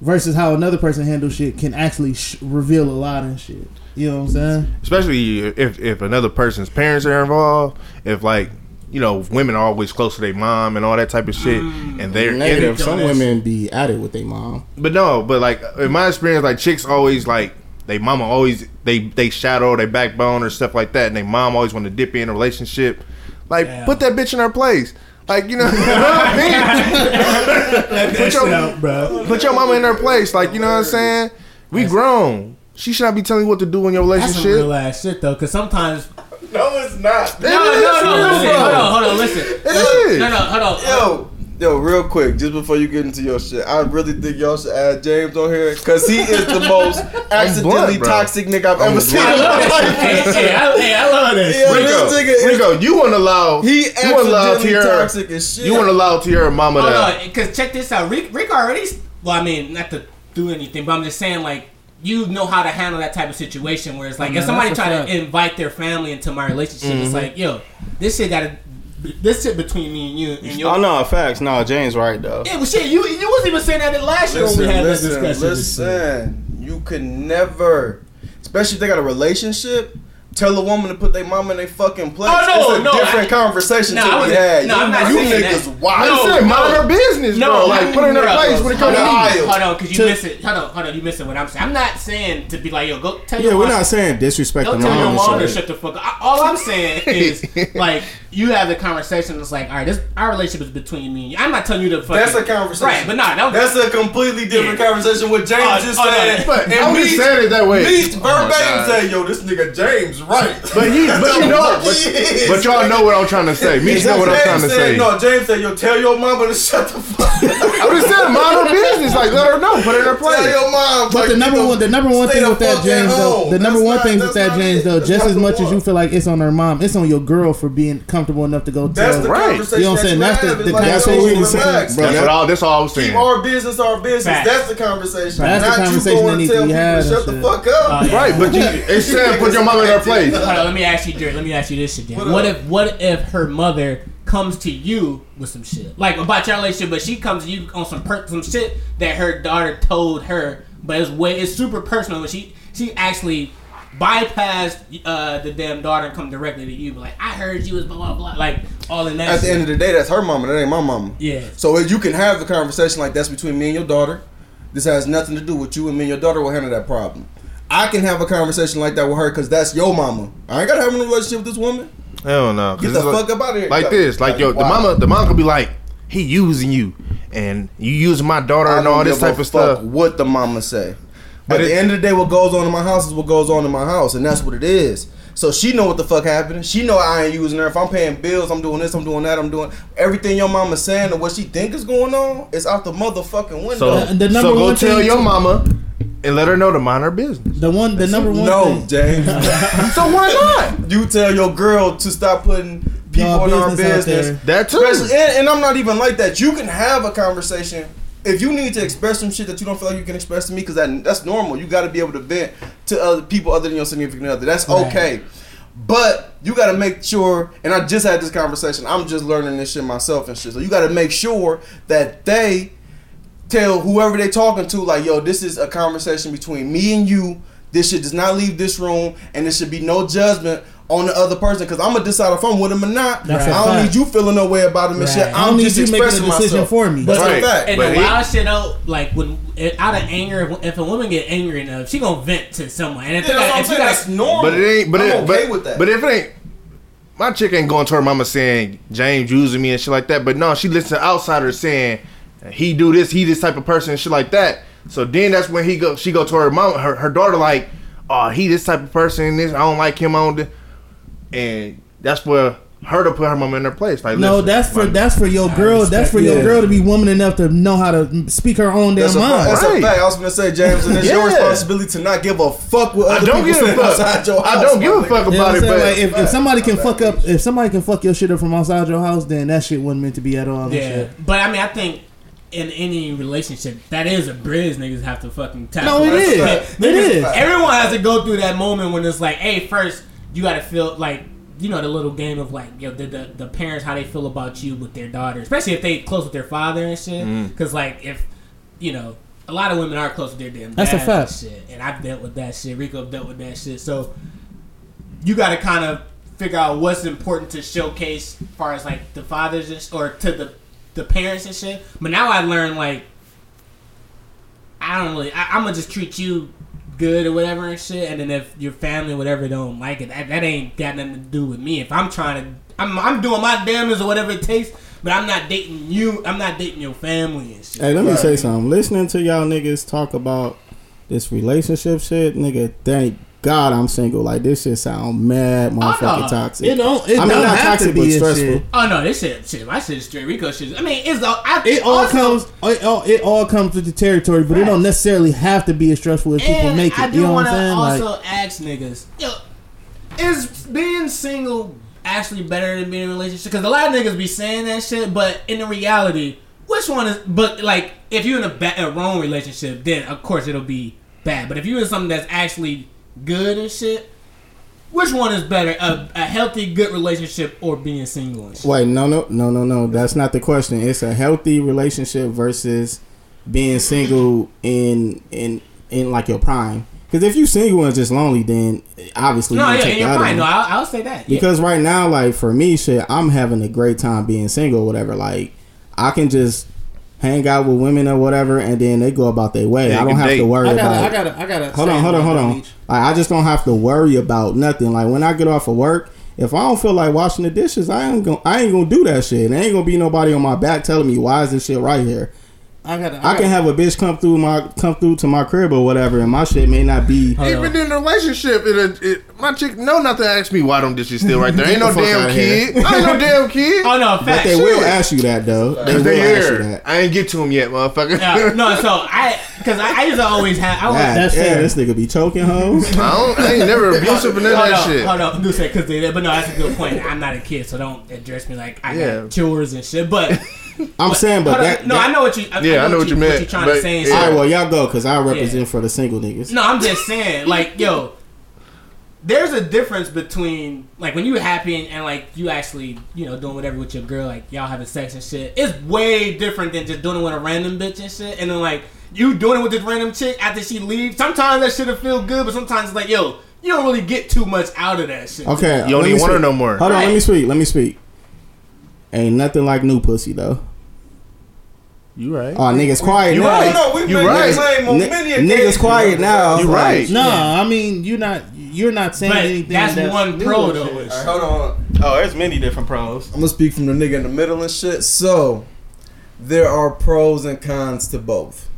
versus how another person handles shit can actually sh- reveal a lot and shit. You know what I'm saying? especially if if another person's parents are involved, if like you know women are always close to their mom and all that type of shit, mm. and they're in Negative. it. Some women be at it with their mom. But no, but like in my experience, like chicks always like they mama always they they shadow their backbone or stuff like that, and their mom always want to dip in a relationship. Like Yeah. put that bitch in her place. Like you know, (laughs) you know what I mean? put your bro. put your mama in her place. Like you know what I'm saying? We grown. She should not be telling you what to do in your relationship. That's some real ass shit though, because sometimes No, it's not. No, no, no, listen. bro. Hold on, hold on, listen. It listen. is. No, no, hold on. Yo, yo, real quick, just before you get into your shit, I really think y'all should add James on here because he is the (laughs) most accidentally bro. toxic nigga I've ever seen in I love my that shit. life. (laughs) Hey, hey, I, hey, I love that Yeah, shit. Rico, this nigga is- Rico, you want to allow He you want to allow accidentally Tierra toxic as shit. you want to allow Tierra mama Hold that on, because check this out. Rick, Rick already. Well, I mean, not to do anything, but I'm just saying, like, you know how to handle that type of situation where it's like, Yeah, if somebody try fact. to invite their family into my relationship, Mm-hmm. it's like, yo, this shit gotta. This shit between me and you and your. Oh no, facts. No, James right though. Yeah, but shit, you you wasn't even saying that last year when Listen, we had listen, that discussion. listen. You can never, especially if they got a relationship, tell a woman to put their mom in their fucking place. Oh, no, it's a no, different I- conversation No, to I be had. no, you, I'm not you saying niggas that. wild. I No, said mind no. her business, bro. Like put her in her place when it comes to Hold on. me. Hold on, cause you miss it. Hold on, hold on, you missing what I'm saying. I'm not saying to be like, yo, go tell Yeah, your we're mom- not saying disrespect the Don't tell your mom to shut the fuck up. All I'm saying (laughs) is, like, you have the conversation. It's like, all right, this our relationship is between me and you. I'm not telling you to fuck. That's a conversation. Right, but nah, that That's a completely different Yeah. conversation. What James Oh, just oh, no, said. But and I'm just me- saying it that way. Me Oh my verbatim say, yo, this nigga James right. But he, but you (laughs) know, but, but y'all know what I'm trying to say. Me know what I'm trying to James say. said, no, James said, yo, tell your mama to shut the fuck up. I'm just saying, mind her business. Like let her know, put her in her Tell place. your mom. But like, the number you know, one, the number one thing with that James though, the number That's one thing with that James it. though, That's just as much as you feel like it's on her mom, it's on your girl for being comfortable enough to go That's tell. the Right. You know what I'm saying? That's the- you have. the It's like, That's what we was relax. saying, bro. That's all. That's all I was saying. Keep our business our business. Facts. That's the conversation. That's the Not conversation you going that needs to to be people had to shut the shit. fuck up. Uh. Right, but you, (laughs) it's saying put your mama in her place. Hold on, let me ask you, Jared. Let me ask you this shit. Then. What What, if what if her mother comes to you with some shit like about your relationship, but she comes to you on some per- some shit that her daughter told her, but it's way it's super personal. But she she actually bypassed uh, the damn daughter and come directly to you, be like I heard you was blah blah blah, like all in that. At the end of the day, that's her mama. That ain't my mama. Yeah. So you can have the conversation like that's between me and your daughter. This has nothing to do with you and me and your daughter will handle that problem. I can have a conversation like that with her because that's your mama. I ain't gotta have a relationship with this woman. Hell no. 'cause Get the it's fuck up out of here. Like this, like yo, the mama, the mom could be like, he using you, and you using my daughter I and all this type of stuff. What the mama say. But At it- the end of the day, what goes on in my house is what goes on in my house, and that's what it is. So she know what the fuck happened. She know I ain't using her. If I'm paying bills, I'm doing this, I'm doing that, I'm doing everything your mama saying or what she think is going on is out the motherfucking window. So, the number so go one tell your to- mama and let her know to mind her business. The one, the number one no, thing. James. (laughs) So why not? you tell your girl to stop putting people Y'all in our business out business. That too. And, and I'm not even like that. You can have a conversation if you need to express some shit that you don't feel like you can express to me, because that that's normal. You got to be able to vent to other people other than your significant other. That's Right. okay. But you got to make sure, and I just had this conversation. I'm just learning this shit myself and shit. So you got to make sure that they tell whoever they're talking to, like, yo, this is a conversation between me and you. This shit does not leave this room, and there should be no judgment on the other person. Because I'm gonna decide if I'm with him or not. That's a I don't fact. need you feeling no way about him and shit. Right. I I'm don't need just you making a decision myself. for me. That's Right. a fact. And But the he- wild shit out, like when out of anger, if, if a woman get angry enough, she gonna vent to someone. And if, Yeah, you that's I'm if you saying. got, That's normal. But it ain't. But I'm it, okay but, with that. But if it ain't, my chick ain't going to her mama saying James using me and shit like that. But no, she listens to outsiders saying he do this, he this type of person and shit like that. So then that's when he go. She go to her mom, her, her daughter like, oh, he this type of person. This I don't like him on. The, and that's where her to put her mom in her place. Like No, listen, that's for my- that's for your girl. That's for your yeah. girl to be woman enough to know how to speak her own damn That's, a, mind. that's Right. a fact. I was gonna say, James, and it's your (laughs) responsibility to not give a fuck what I don't people give a fuck. outside your house. I don't give a nigga. fuck You know about it. But Like, if, if somebody can fuck up, if somebody can fuck your shit up from outside your house, then that shit wasn't meant to be at all. yeah. shit. But I mean, I think in any relationship, that is a bridge niggas have to fucking tap. No, it That's a is. fact. It is. Everyone has to go through that moment when it's like, hey, first you got to feel like you know the little game of like, yo, the, the the parents how they feel about you with their daughter, especially if they close with their father and shit. Mm. Because like if you know. A lot of women are close with their damn That's a fact. and shit, and I've dealt with that shit. Rico dealt with that shit, so you got to kind of figure out what's important to showcase, as far as like the fathers or to the the parents and shit. But now I learned like I don't really. I, I'm gonna just treat you good or whatever and shit. And then if your family, whatever, don't like it, that, that ain't got nothing to do with me. If I'm trying to, I'm I'm doing my damage or whatever it takes. But I'm not dating you. I'm not dating your family and shit. Hey, let me say something. Listening to y'all niggas talk about this relationship shit, nigga, thank God I'm single. Like this shit sound mad oh, motherfucking no. toxic. It don't. It I mean, don't not have toxic, to but stressful. shit. Oh no, this shit, shit, my shit is straight Rico shit. I mean, it's all. I, It all comes. It all, it all comes with the territory, but it don't necessarily have to be as stressful as people And make I it. do You know what want I'm to saying? also Like, ask niggas, yo, is being single actually better than being in a relationship? Because a lot of niggas be saying that shit, but in the reality, which one is? But like, if you're in a, ba- a wrong relationship, then of course it'll be bad. But if you're in something that's actually good and shit, which one is better? A, a healthy, good relationship or being single and shit? Wait, no, no, no, no, no. That's not the question. It's a healthy relationship versus being single in in in like your prime. Because if you single and just lonely, then obviously No, you yeah, take and you're fine. No, I'll, I'll say that. Yeah. Because right now, like for me, shit, I'm having a great time being single, whatever. Like I can just hang out with women or whatever, and then they go about their way. Yeah, I don't can have to worry I about. gotta, I gotta, I gotta. hold on, hold on, hold on. Like I just don't have to worry about nothing. Like when I get off of work, if I don't feel like washing the dishes, I ain't gonna, I ain't gonna do that shit. And ain't gonna be nobody on my back telling me why is this shit right here. I gotta. I can have a bitch come through my come through to my crib or whatever, and my shit may not be. Hold on. Even in a relationship, it, it, my chick know not to ask me why them dishes still right there. Ain't no the fuck damn outta here. kid. I ain't no damn kid. (laughs) Oh no, But facts. they will ask you that though. They Cause will they ask you that. I ain't get to them yet, motherfucker. Yeah, (laughs) no, so I, because I, I used to always have. I was, God, That's yeah, fair. this nigga be choking hoes. I, don't, I ain't never abusive and none Hold that on, shit. hold on, do say because they did, but no, that's a good point. I'm not a kid, so don't address me like I Yeah. got chores and shit. But (laughs) I'm saying, but hold that, no, that- I know what you. I, Yeah, I know what you meant, What you're trying but- to say. and yeah. All shit. right, well, y'all go because I represent for the single niggas. No, I'm just saying, like, yo, there's a difference between like when you happy and, and like you actually, you know, doing whatever with your girl, like y'all having sex and shit. It's way different than just doing it with a random bitch and shit. And then like you doing it with this random chick after she leaves. Sometimes that shit'll feel good, but sometimes it's like, yo, you don't really get too much out of that shit. Okay, You don't even me want her no more. Hold on, let me speak. Let me speak. Ain't nothing like new pussy though. You right. Oh, niggas quiet You now. right. No, we've You made right. this claim on Ni- many niggas quiet now. You Like, right. No, I mean you're not. You're not saying But anything. that's one pro though. shit. and All shit. right, hold on. Oh, there's many different pros. I'm gonna speak from the nigga in the middle and shit. So, there are pros and cons to both.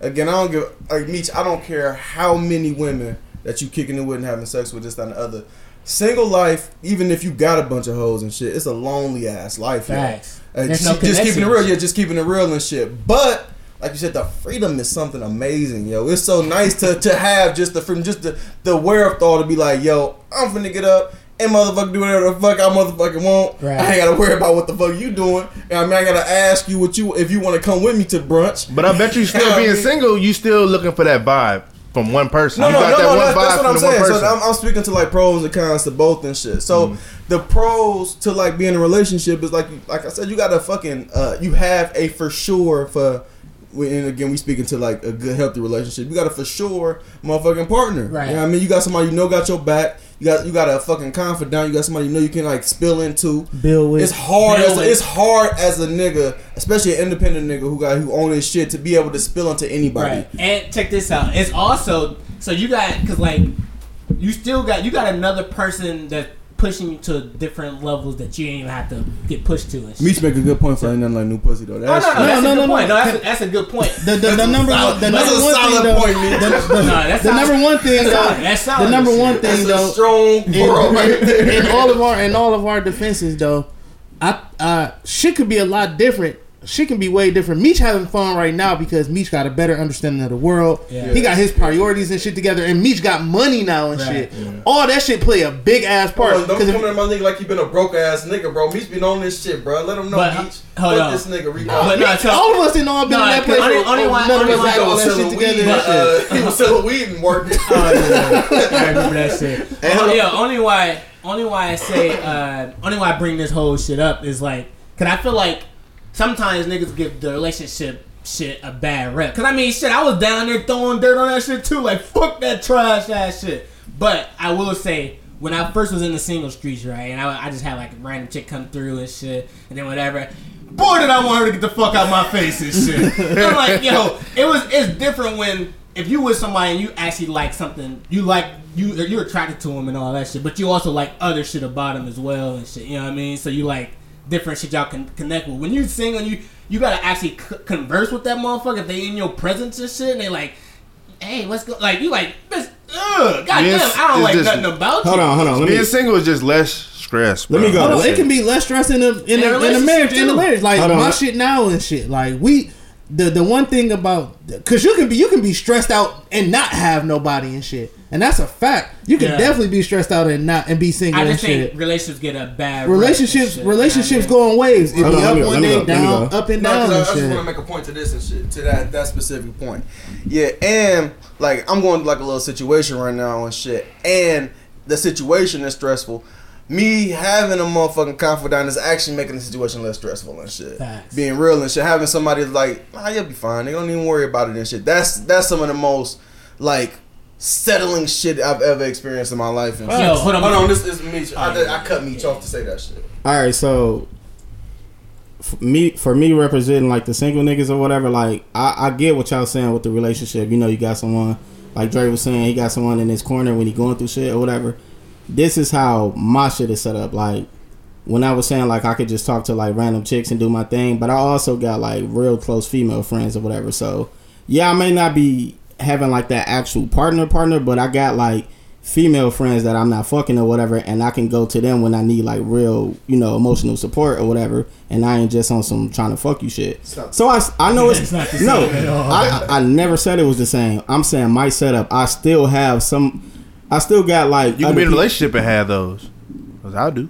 Again, I don't give like Meech. I don't care how many women that you kicking it with and having sex with this that, and the other. Single life, even if you got a bunch of hoes and shit, it's a lonely ass life. yo. Facts. Uh, There's just, no just keeping it real, yeah, just keeping it real and shit. But like you said, the freedom is something amazing, yo. It's so nice to, to have just the freedom, just the the wherewithal to be like, yo, I'm finna get up and motherfucker do whatever the fuck I motherfucking want. Right. I ain't gotta worry about what the fuck you doing. And I mean, I gotta ask you what you if you want to come with me to brunch. But I bet you (laughs) still being single, you still looking for that vibe from one person. No, you no, got no, that no. one That's, vibe that's what I'm saying. So I'm, I'm speaking to like pros and cons to both and shit. So the pros to like being in a relationship is like, like I said, you got to fucking, uh, you have a for sure for. And again, we speaking to like a good, healthy relationship. You got a for sure motherfucking partner. Right. You know what I mean? You got somebody you know got your back. You got you got a fucking confidant. You got somebody you know you can like spill into. Bill with. It's hard. As, with- it's hard as a nigga, especially an independent nigga who got who own his shit, to be able to spill into anybody. Right. And check this out. It's also so you got because like you still got you got another person that's pushing you to different levels that you ain't even have to get pushed to. And shit. Meech make a good point for ain't nothing like new pussy though. Oh, no, That's no, no, that's No, a no, good no, point. no. No, that's a, that's a good point. The, the, the number one, the That's number a one solid thing though, point, Meech. the, the, No, that's the number one thing That's though. That's solid the number one thing That's a though, strong bro right there. in, in all of our in all of our defenses though, I uh shit could be a lot different. Shit can be way different. Meech having fun right now because Meech got a better understanding of the world. Yeah. He got his priorities and shit together, and Meech got money now and Right. shit. All that shit play a big ass part. Bro, don't 'Cause come if- to my nigga like you been a broke ass nigga, bro. Meech been on this shit, bro. Let him know, But, Meech. hold Fuck on. this nigga, Rico. But no, so, all of us didn't all been No, in that place. only- where- only where one- none only of us one got all that shit weed, together. and shit. uh, he was selling weed and working. (laughs) Oh, yeah. I remember that shit. Oh, yeah, only why, only why I say, uh, only why I bring this whole shit up is like, cause I feel like sometimes niggas give the relationship shit a bad rep. Cause I mean, shit, I was down there throwing dirt on that shit too. Like, fuck that trash ass shit. But I will say, when I first was in the single streets, right, and I, I just had like a random chick come through and shit, and then whatever. Boy, did I want her to get the fuck out my face and shit. I'm like, yo, it was it's different when if you with somebody and you actually like something, you like you you're attracted to him and all that shit, but you also like other shit about him as well and shit. You know what I mean? So you like different shit y'all can connect with. When you single, you you gotta actually c- converse with that motherfucker if they in your presence and shit, and they like, hey, what's go like you like, bitch, ugh, goddamn, Yes, I don't like just- nothing about Hold you. Hold on, hold on. Let Being me single is just less stress. Let me go. Hold on, it can be less stress in the in, In a the, in a relationship, marriage in the too. marriage. Like my shit now and shit. Like we the the one thing about because you can be you can be stressed out and not have nobody and shit, and that's a fact. You can Yeah. definitely be stressed out and not and be single I and just think shit. relationships get a bad Relationships shit, relationships you know what go in waves. It be up let me one day, go, down, up and No, down 'cause I, I just want to make a point to this and shit, to that that specific point. Yeah, and like I'm going through like a little situation right now and shit, and the situation is stressful. Me having a motherfucking confidant is actually making the situation less stressful and shit. Facts. Being real and shit, having somebody like, ah, you'll be fine. They don't even worry about it and shit. That's that's some of the most like settling shit I've ever experienced in my life. And Yo, hold on. hold on, this is Meech. I, I cut Meech off to say that shit. All right, so for me, for me representing like the single niggas or whatever, like I, I get what y'all saying with the relationship. You know, you got someone like Dre was saying, he got someone in his corner when he going through shit or whatever. This is how my shit is set up. Like when I was saying like I could just talk to like random chicks and do my thing, but I also got like real close female friends or whatever. So yeah, I may not be having like that actual partner partner, but I got like female friends that I'm not fucking or whatever, and I can go to them when I need like real, you know, emotional support or whatever, and I ain't just on some trying to fuck you shit. So I, I know it's, It's not no, same at all. I, I I never said it was the same. I'm saying my setup. I still have some. I still got like You can be in a peop- relationship and have those. Cause I do.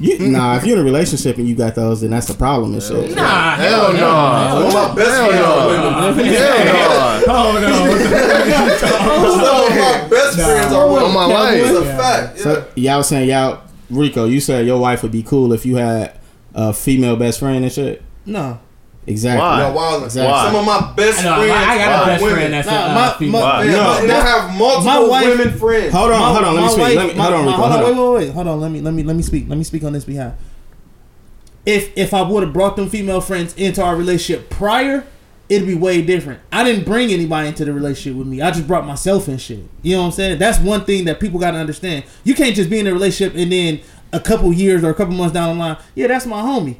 You, nah, if you're in a relationship and you got those, then that's the problem and shit. Nah, Hell no. One of my best friends are women. Hell Oh no. Some of my best friends are women. On my It's life. a fact. Yeah. So y'all saying y'all Rico, you said your wife would be cool if you had a female best friend and shit. No. Exactly. Why? No, wild. Exactly. Some of my best I know. friends I got are a best women. friend that's Nah, a uh, my- female. my- Yeah, No. and I have multiple My wife- women friends. Hold on, hold on. Let me speak. wife- let me, my- hold on, my- Rico. hold Hold on, on. wait, wait, wait. Hold on. Let me let me let me speak. Let me speak on this behalf. If if I would have brought them female friends into our relationship prior, it'd be way different. I didn't bring anybody into the relationship with me. I just brought myself and shit. You know what I'm saying? That's one thing that people got to understand. You can't just be in a relationship and then a couple years or a couple months down the line, yeah, that's my homie.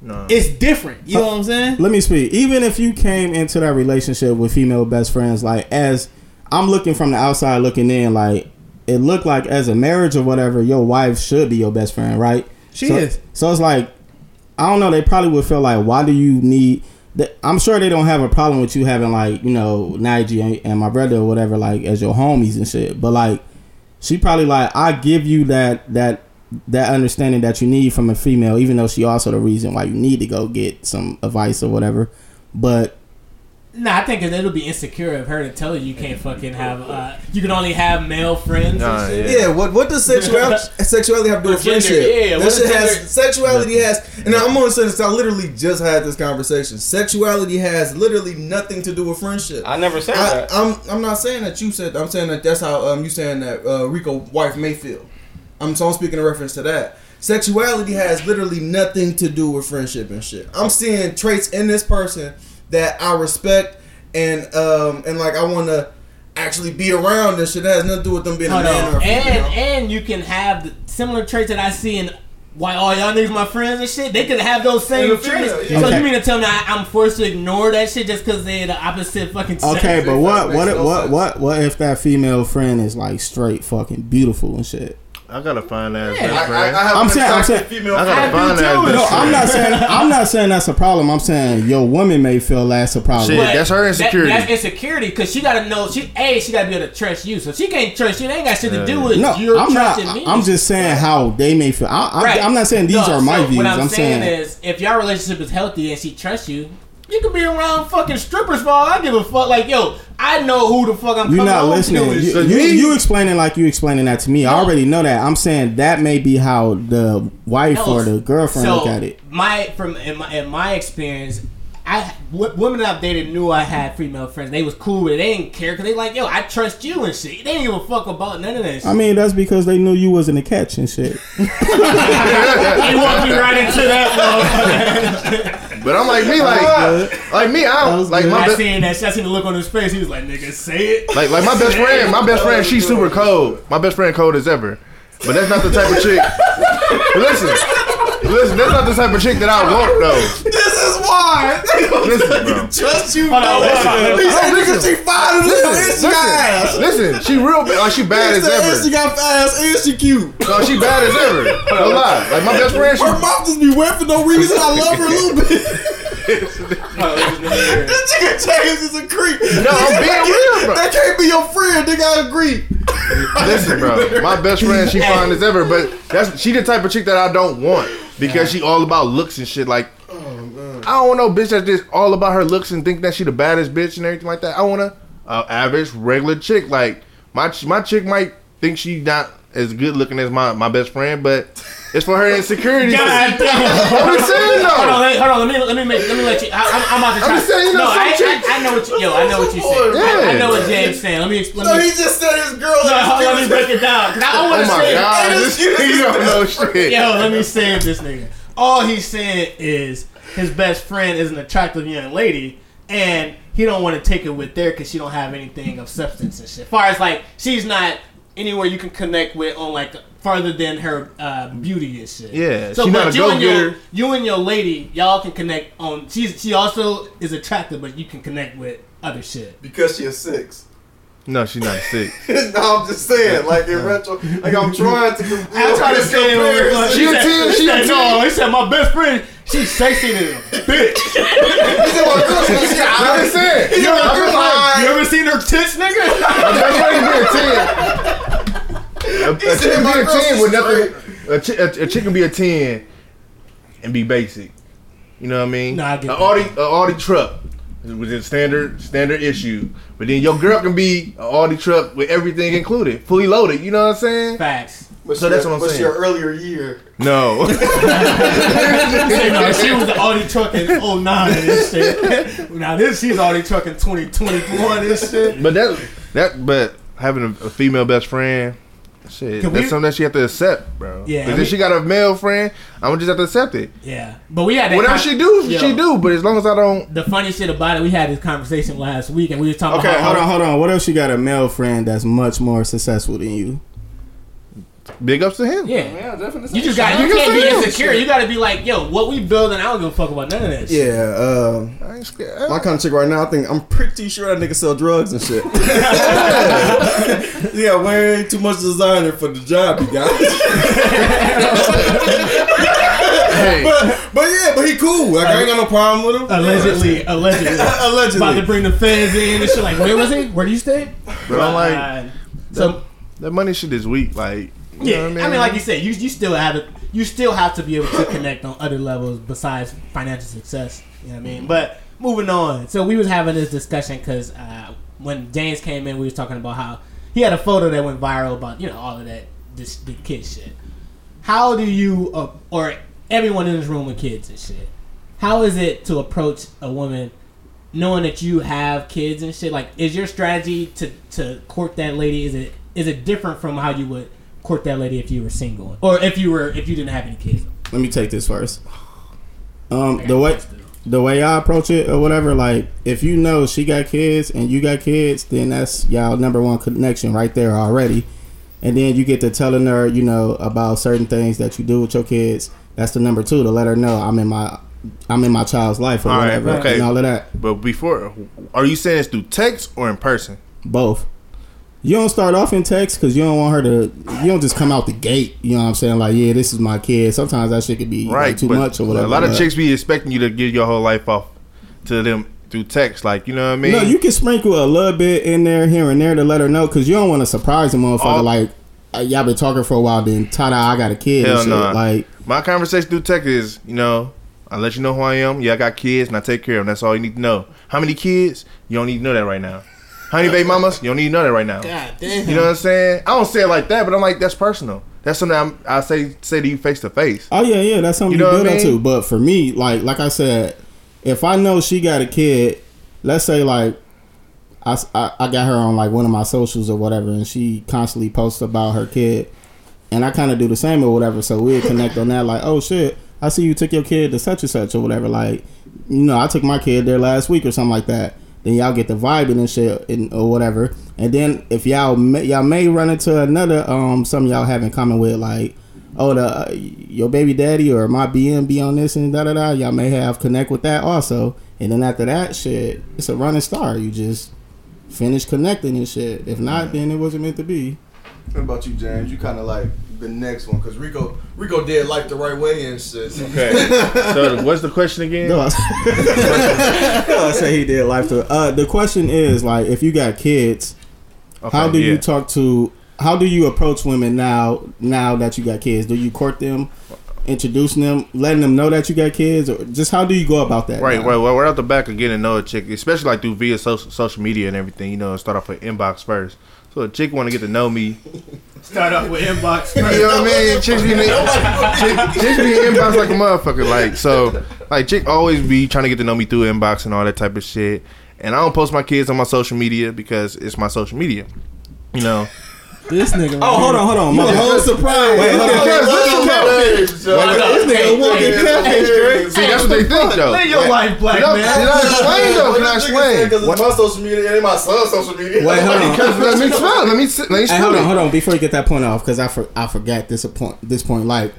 No. It's different. You know uh, what I'm saying? Let me speak. Even if you came into that relationship with female best friends, like as I'm looking from the outside looking in, like it looked like as a marriage or whatever, your wife should be your best friend, right? She so, is. So it's like I don't know. They probably would feel like, why do you need? The, I'm sure they don't have a problem with you having like you know Nige and, and my brother or whatever like as your homies and shit. But like she probably like I give you that that that understanding that you need from a female, even though she also the reason why you need to go get some advice or whatever. But Nah, I think it'll be insecure of her to tell you you can't fucking have. Uh, you can only have male friends. Nah, and shit. yeah. Yeah, what what does (laughs) sexuality sexuality have to do with gender, friendship? yeah, that what shit has sexuality has, and I'm gonna say this. I literally just had this conversation. Sexuality has literally nothing to do with friendship. I never said I, that. I'm I'm not saying that you said. I'm saying that that's how um you saying that uh, Rico wife may feel. I'm so I'm speaking in reference to that. Sexuality has literally nothing to do with friendship and shit. I'm seeing traits in this person that I respect and um and like I want to actually be around and shit. That has nothing to do with them being Hold a man on. or a And female. and you can have the similar traits that I see in why all y'all niggas my friends and shit. They could have those same And female, traits. yeah. So Okay. you mean to tell me I, I'm forced to ignore that shit just because they're the opposite fucking sex? okay, but what what no what what what if that female friend is like straight fucking beautiful and shit? I gotta find that Yeah. best I, I, friend. I have I'm saying- I'm saying- female I gotta I find do that too. best No, friend. I'm not saying I'm not saying that's a problem. I'm saying your woman may feel that's a problem. Shit. That's her that- insecurity. that's insecurity because she gotta know she a she gotta be able to trust you. So she can't trust you. They ain't got shit to do with No, you I'm not. trusting me. I'm just saying how they may feel. I, I'm, Right. I'm not saying these No, are my so views. What I'm, I'm, saying, saying, is, if your relationship is healthy and she trusts you, you can be around fucking strippers for all I give a fuck. Like, yo, I know who the fuck I'm you're coming not listening. to. You, you, you explaining like you explaining that to me. I already know that. I'm saying that may be how the wife No, or the girlfriend so look at it. My from in my, in my experience, I w- women that I've dated knew I had female friends. They was cool with it. They didn't care because they like, yo, I trust you and shit. They didn't give a fuck about none of that. Shit. I mean, that's because they knew you wasn't a catch and shit. (laughs) (laughs) they walked me right into that. But I'm like me, like like me. I don't like my I best, seen that. shit. I seen the look on his face. He was like, "Nigga, say it." like like my best friend. My best friend, she's super cold. My best friend cold as ever. But that's not the type of chick. (laughs) But listen, listen. That's not the type of chick that I want though. This is why. Listen, bro. Trust you. Hold on, hold on. He said, Oh, nigga, listen. she fine as hell, and she got ass. Listen, listen, she real bad. Like she bad He as said, and she got ass, and she cute. No, she bad as ever. No lie. Like my best friend, she Her mouth just be wet for no reason. I love her a little bit. This nigga James is a creep. No, I'm being real, bro. That can't be your friend. Nigga, I agree. Listen, bro. My best friend, she fine as ever, but that's she the type of chick that I don't want because she all about looks and shit. Like, I don't no bitch that's just all about her looks and think that she the baddest bitch and everything like that. I want a, a average, regular chick. Like my my chick might think she not as good looking as my my best friend, but It's for her insecurities. (laughs) God damn. (laughs) I'm just saying though. Hold on, let, hold on. Let me let me make let me let you. I, I'm, I'm about to try. I'm just saying, you know, no, I, I, I know what you. Yo, I know what you saying. I, I know what James saying. Let me explain. No, Let he just said his girl. no, hold on, let me break it down. 'cause I, I want Oh to my say. god, this, (laughs) you don't know shit. Yo, let me save this nigga. All he's saying is his best friend is an attractive young lady, and he don't want to take it with there because she don't have anything of substance and shit. As far as like she's not anywhere you can connect with on like farther than her uh, beauty and shit. Yeah, So she but not a you and your go-getter. you and your lady, y'all can connect on. She's she also is attractive, but you can connect with other shit. Because she a six. No, she's not sick. (laughs) no, I'm just saying, like in retro, like I'm trying to. (laughs) I'm trying to say it was like, She a said- 10, she a said, 10. No, (laughs) he said my best friend. She's sexy than a bitch. I'm just saying. You ever, I'm just you ever seen her tits, nigga? that's why you be a ten. A, a chick can be a ten with nothing. A, chi- a, a chick can be a ten and be basic. You know what I mean? Nah, I get a that. Audi, a Audi truck with a standard standard issue, but then your girl can be an Audi truck with everything included, fully loaded. You know what I'm saying? Facts. So that's what I'm What's saying. your earlier year? No. (laughs) No, she was the Audi truck in 09 and this shit. Now this she's Audi truck in 2021 and shit. But that that but having a, a female best friend, shit, that's we- something that she have to accept, bro. Yeah, Because I mean- if she got a male friend, I'm gonna just have to accept it. Yeah, but we had that Whatever con- she do, Yo, she do. But as long as I don't, The funny shit about it, we had this conversation last week, and we were talking Okay, about how hold on, hold on. What if she got a male friend that's much more successful than you? Big ups to him. Yeah, Yeah, definitely. you just got you can't be insecure. You got to be like, yo, what we building? I don't give a fuck about none of this. Yeah, um, I ain't scared. my kind of chick right now. I think I'm pretty sure that nigga sell drugs and shit. (laughs) (laughs) yeah, way too much designer for the job, you got. Hey, but, but yeah, but he cool. Like I ain't got no problem with him. Allegedly, allegedly, (laughs) Allegedly. about to bring the feds in and shit. Like, where was he? Where do you stay? but I'm like, Uh, so that money shit is weak. Like, you Yeah, know what I mean? like you said, you you still have to you still have to be able to connect on other levels besides financial success. You know what I mean? But moving on, so we was having this discussion because uh, when James came in, we was talking about how he had a photo that went viral about you know all of that this the kid shit. How do you uh, or everyone in this room with kids and shit? How is it to approach a woman? Knowing that you have kids and shit, like, is your strategy to, to court that lady? Is it is it different from how you would court that lady if you were single or if you were if you didn't have any kids? Let me take this first. Um, the way the way I approach it or whatever, like if you know she got kids and you got kids, then that's y'all number one connection right there already. And then you get to telling her, you know, about certain things that you do with your kids. That's the number two to let her know I'm in my I'm in my child's life or All right, whatever okay. and all of that. but before, are you saying it's through text or in person? Both. You don't start off in text because you don't want her to. You don't just come out the gate. You know what I'm saying? Like, yeah, this is my kid. Sometimes that shit could be like, Right. too much or whatever. A lot of chicks be expecting you to give your whole life off to them through text. Like, you know what I mean? No, you can sprinkle a little bit in there, here and there, to let her know because you don't want to surprise the motherfucker. All- like, uh, y'all been talking for a while, then ta I got a kid. Hell and shit. nah. Like, My conversation through text is, you know, I let you know who I am. Yeah, I got kids and I take care of them. That's all you need to know. How many kids? You don't need to know that right now. How many baby mamas? You don't need to know that right now. God damn. You know what I'm saying? I don't say it like that, but I'm like, that's personal. That's something I'm, I say say to you face to face. oh yeah, yeah, that's something You you, know what build I up to. But for me, like, like I said, if I know she got a kid, let's say like. I, I, I got her on like one of my socials or whatever, and she constantly posts about her kid, and I kind of do the same or whatever. So we connect on that, like, oh shit, I see you took your kid to such and such or whatever. Like, you know, I took my kid there last week or something like that. Then y'all get the vibing and shit and, or whatever. And then if y'all may, y'all may run into another um something y'all have in common with like, oh the uh, your baby daddy or my BM be on this and da da da. Y'all may have connect with that also. And then after that shit, it's a running star. You just finish connecting and shit. If not, then it wasn't meant to be. What about you, James? You kind of like the next one because Rico Rico did life the right way and shit. Okay. (laughs) so what's the question again? No, I, (laughs) I say he did life to. Uh, the question is like, if you got kids, Okay, how do yeah. you talk to? How do you approach women now? Now that you got kids, do you court them, introducing them, letting them know that you got kids, or just how do you go about that? Right, now? right. Well, we're out the back of getting to know a chick, especially like through via social social media and everything. You know, start off with inbox first. So a chick want to get to know me. Start off with inbox. (laughs) You know what I mean? Chicks be in chick, chicks be in inbox like a motherfucker. Like so, like chick always be trying to get to know me through inbox and all that type of shit. And I don't post my kids on my social media because it's my social media. You know. This nigga. Oh, hold on, hold on. You My a whole bad. surprise. Wait, hold on. Because listen, bro. This nigga walking catfish, Drake. See, that's what they think though. Live your life, black Can I, man. can I explain though? Can I explain? Because it's my social media, it ain't my son's social media. Wait, hold on. Let me explain. Let me let me explain. hold on, hold on. Before you get that point off, because I I forgot this point. This point, like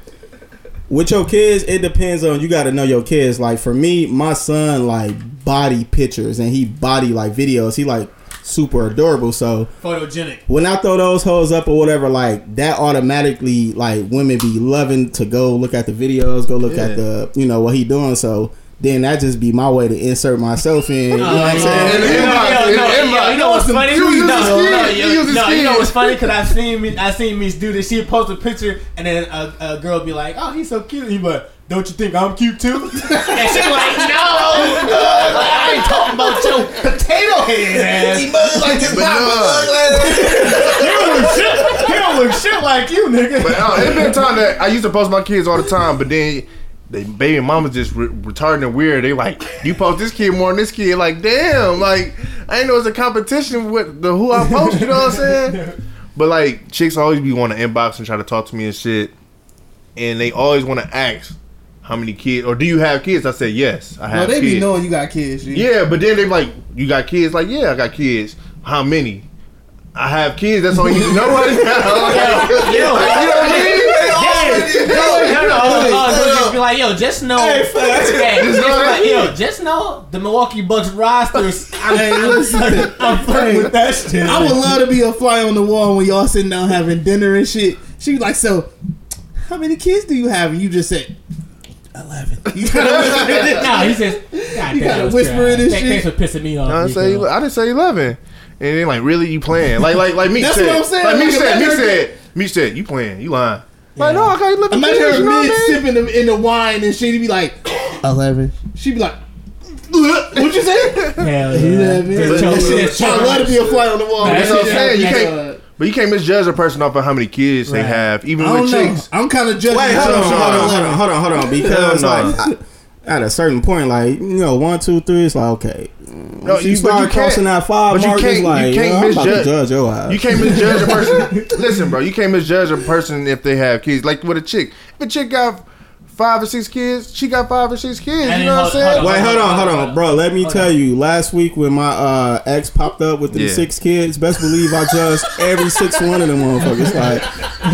with your kids, it depends on you. Got to know your kids. Like for me, my son like body pictures and he body like videos. He like super adorable. So Photogenic. when I throw those hoes up or whatever, like that automatically like women be loving to go look at the videos, go look at the you know what he doing. So then that just be my way to insert myself in. You know what I'm (laughs) saying? You know, inbox, yo, in no, the yo, inbox. you know what's funny? You use no, no, no, You yo, use his no, you know what's funny? Because I've seen me, I seen me do this. She post a picture, and then a, a girl be like, "Oh, he's so cute." He be like, "Don't you think I'm cute too?" (laughs) and she's like, "No, like, I ain't talking about your potato head ass. (laughs) He must like his But mama. no. He don't look shit. He don't look shit like you, nigga." But uh, it's been time that I used to post my kids all the time, but then they baby mamas just re- retarded and weird. They like you post this kid more than this kid. Like damn, like I didn't know it was a competition with the who I post. You know what I'm saying? (laughs) But like chicks always be want to inbox and try to talk to me and shit, and they always want to ask how many kids or do you have kids? I said yes, I have. Well, have they kids. be knowing you got kids. G. Yeah, but then they like, you got kids? Like, yeah, I got kids. How many? I have kids. That's all you need to know right now. you know what I mean? Yeah. No, no, no. Uh, just be like, yo, just know. Hey, Just just know like, yo, just know the Milwaukee Bucks rosters. I'm, Hey, I'm, listen. I'm fucking with that shit. I would love to be a fly on the wall when y'all sitting down having dinner and shit. She be like, so how many kids do you have? And you just said eleven. You no, he says, God You gotta whisper in this shit. Thanks for pissing me off. I didn't say I didn't say eleven. And then like, really, you playing? Like like like Meek That's said. what I'm saying. Like Like, said. Her- said. Meek said, you playing? You lying? Like no, I got eleven Imagine her You know what mid sipping the, in the wine and shit. He'd be like (clears throat) eleven. She'd be like, what you say? (laughs) Hell yeah. Eleven. Just choke- Shit, just I love to be a fly on the wall. Nah, That That's what I'm saying. You can't, but you can't misjudge a person off of how many kids they Right. have, even I with don't know. chicks. I'm kind of judging. Wait, hold on, hold on, hold on, hold on, hold on. Because Hell no. like I, at a certain point, like you know, one, two, three, it's like okay. No, Once you you- but start can't- crossing that five but you mark, can't- it's you like can't yo, I'm about to misjudge- judge your ass. You can't misjudge a person. (laughs) Listen, bro, you can't misjudge a person if they have kids. Like with a chick, if a chick got five or six kids, she got five or six kids. And You know what I'm saying? hold Wait, hold on, hold on, bro. Let me Hold tell on. you. Last week when my uh, ex popped up with the Yeah. six kids, best believe I judged every six one of them motherfuckers. Like,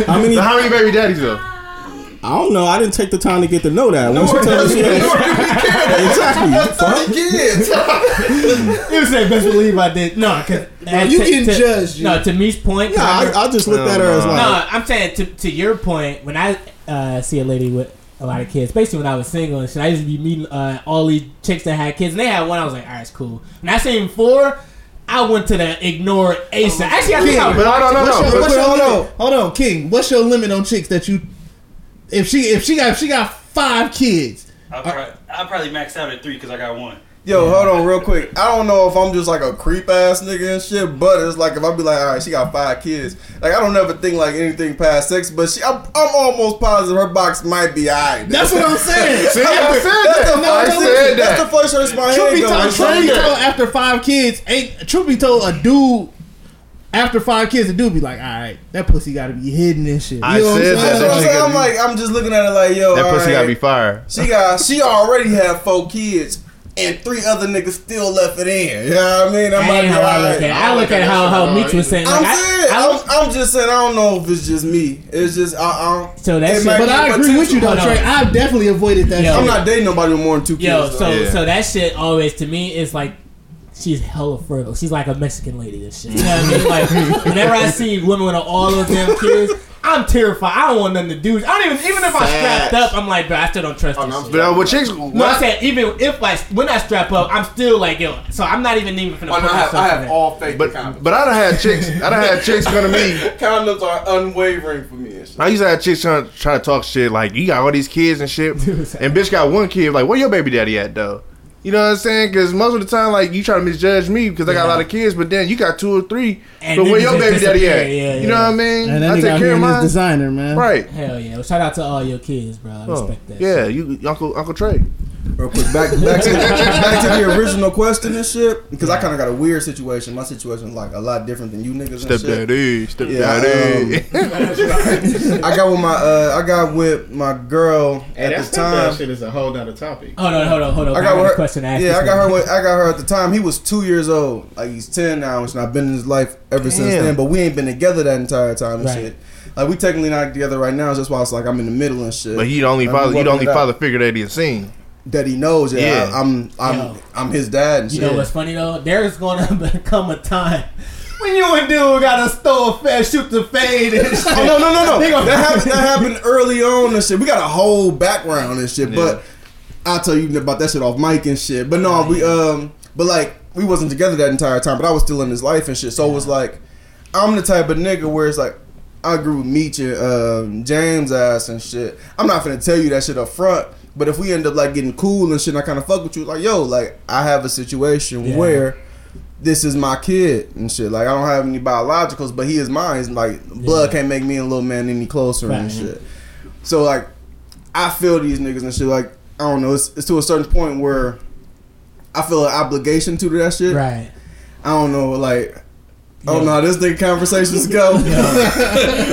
how many? So how many baby daddies though? I don't know. I didn't take the time to get to know that. Once you tell me she had, exactly. Fuck. Kids. (laughs) You say best believe I did. No, because you getting judged, No, to me's point. Yeah, I, I just looked at her as No, like, No, I'm saying to, to your point. When I uh, see a lady with a lot of kids, basically when I was single and shit, I used to be meeting uh, all these chicks that had kids, and they had one. I was like, all right, it's cool. When I seen four, I went to the ignore ASAP. Actually, I think I was But I don't know. What's your, But- what's your hold limit? Hold on, King. What's your limit on chicks that you? If she if she got if she got five kids, I'll probably, I'll probably max out at three because I got one. Yo, hold on real quick. I don't know if I'm just like a creep ass nigga and shit, but it's like if I be like, all right, she got five kids. Like I don't ever think like anything past six, but she, I'm, I'm almost positive her box might be alright. that's what I'm saying. (laughs) See, I said That's the, that. I that's the- said That's the first place my Truth head be goes. truth be told, after five kids, ain't truth be told, a dude after five kids, a dude be like, all right, that pussy got to be hidden and shit. You I know what I'm said saying? That's what I'm That saying. I'm like, I'm just looking at it like, yo, That all pussy right. gotta be fire. She got, she already had four kids, and three other niggas still left it in. You know what I mean? I I'm like, how I look at. I look at how how Meech was saying. Like, I'm saying, I, I'm, I'm just saying, I don't know if it's just me. It's just, I, I, So that it shit- But I agree with you though, Trey. I've definitely avoided that. Yo. shit. I'm not dating nobody with more than two kids. Yo, so Yeah. so that shit always to me is like she's hella fertile. She's like a Mexican lady. This shit. You know what I mean? Like (laughs) whenever I see women with all of them kids, I'm terrified. I don't want nothing to do. I don't even even if I'm strapped up, I'm like, bro, I still don't trust this shit. But uh, with chicks, No, I said even if like when I strap up, I'm still like yo. So I'm not even even finna Oh, put no, I have, I have it. all faith but in condoms. but I done had chicks. I don't have chicks come to me. (laughs) condoms are unwavering for me. I used to have chicks trying try to talk shit like you got all these kids and shit, (laughs) and bitch got one kid. Like where your baby daddy at though? You know what I'm saying? Because most of the time, like you try to misjudge me because I got a lot of kids, but then you got two or three. And but where your baby daddy at? disappear. Yeah, you know yeah. what I mean? And that I take out care of my designer, man. Right. Hell yeah! Well, shout out to all your kids, bro. I Oh, respect that. yeah, shit. you Uncle Uncle Trey. Real quick, back back to back to the original question and shit. Because I kind of got a weird situation. My situation like a lot different than you niggas and shit. Stepdaddy, Yeah, stepdaddy. I got with my uh, I got with my girl Hey, at that's the that time. shit is a whole nother topic. Hold on, hold on, hold on. I I got got her. question to yeah, I got her. With, I got her at the time. He was two years old. Like he's ten now, and I've been in his life ever since then. But we ain't been together that entire time and Right. shit. Like we technically not together right now. That's why it's like I'm in the middle and shit. But he the only I'm father. He the only it out. father figure that he seen. That he knows. Yeah, Yeah. I, am I'm Yo. I'm his dad and You shit. know what's funny though? There's gonna (laughs) come a time when you and dude gotta throw a fast, shoot the fade. And (laughs) shit. Oh no no no no! Gonna- that happened. (laughs) That happened early on and shit. We got a whole background and shit. But I'll tell you about that shit off mic and shit. But no, we um, but like we wasn't together that entire time. But I was still in his life and shit. So it was like I'm the type of nigga where it's like I grew with Meech and um, James ass and shit. I'm not gonna tell you that shit up front. But if we end up like getting cool and shit, and I kind of fuck with you, like yo, like I have a situation Yeah. where this is my kid and shit. Like I don't have any biologicals, but he is mine. It's like blood Yeah. can't make me and little man any closer and shit. So like I feel these niggas and shit. Like I don't know. It's, it's to a certain point where I feel an obligation to that shit. right. I don't know. Like I don't Yeah. know how this nigga conversations go. (laughs)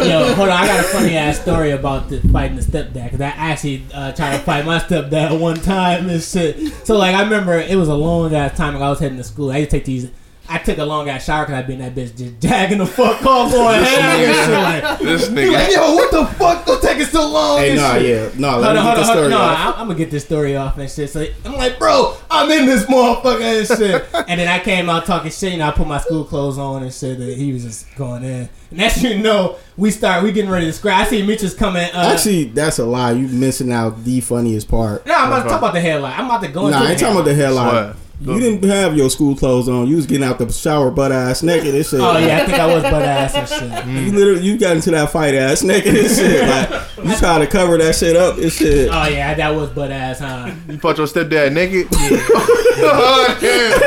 Yo, hold on. I got a funny ass story about the fighting the stepdad because I actually uh, tried to fight my stepdad (laughs) one time and shit. So like I remember it was a long ass time ago. I was heading to school. I used to take these. I took a long ass shower because I'd be in that bitch just jagging the fuck off going ham and shit. Like, This nigga. like, yo, what the fuck? Go taking so long? Hey, nah, shit. yeah, no. Let on, me hold get on, the hold on. story No, off. I, I'm gonna get this story off and shit. So I'm like, bro, I'm in this motherfucker and shit. and then I came out talking shit, and I put my school clothes on and shit. And he was just going in. And that's you know, we start, we getting ready to scratch. I see Mitch is coming. Uh, Actually, that's a lie. You missing out the funniest part. no, I'm about to talk about the headline. I'm about to go into Nah, I the ain't talking about the headline. headline. You didn't have your school clothes on. You was getting out the shower butt ass naked and shit. Oh yeah, I think I was butt ass and shit. (laughs) You literally you got into that fight ass naked and shit. (laughs) Like you try to cover that shit up and shit. Oh yeah, that was butt ass, huh? You fought your stepdad naked. (laughs) oh, damn.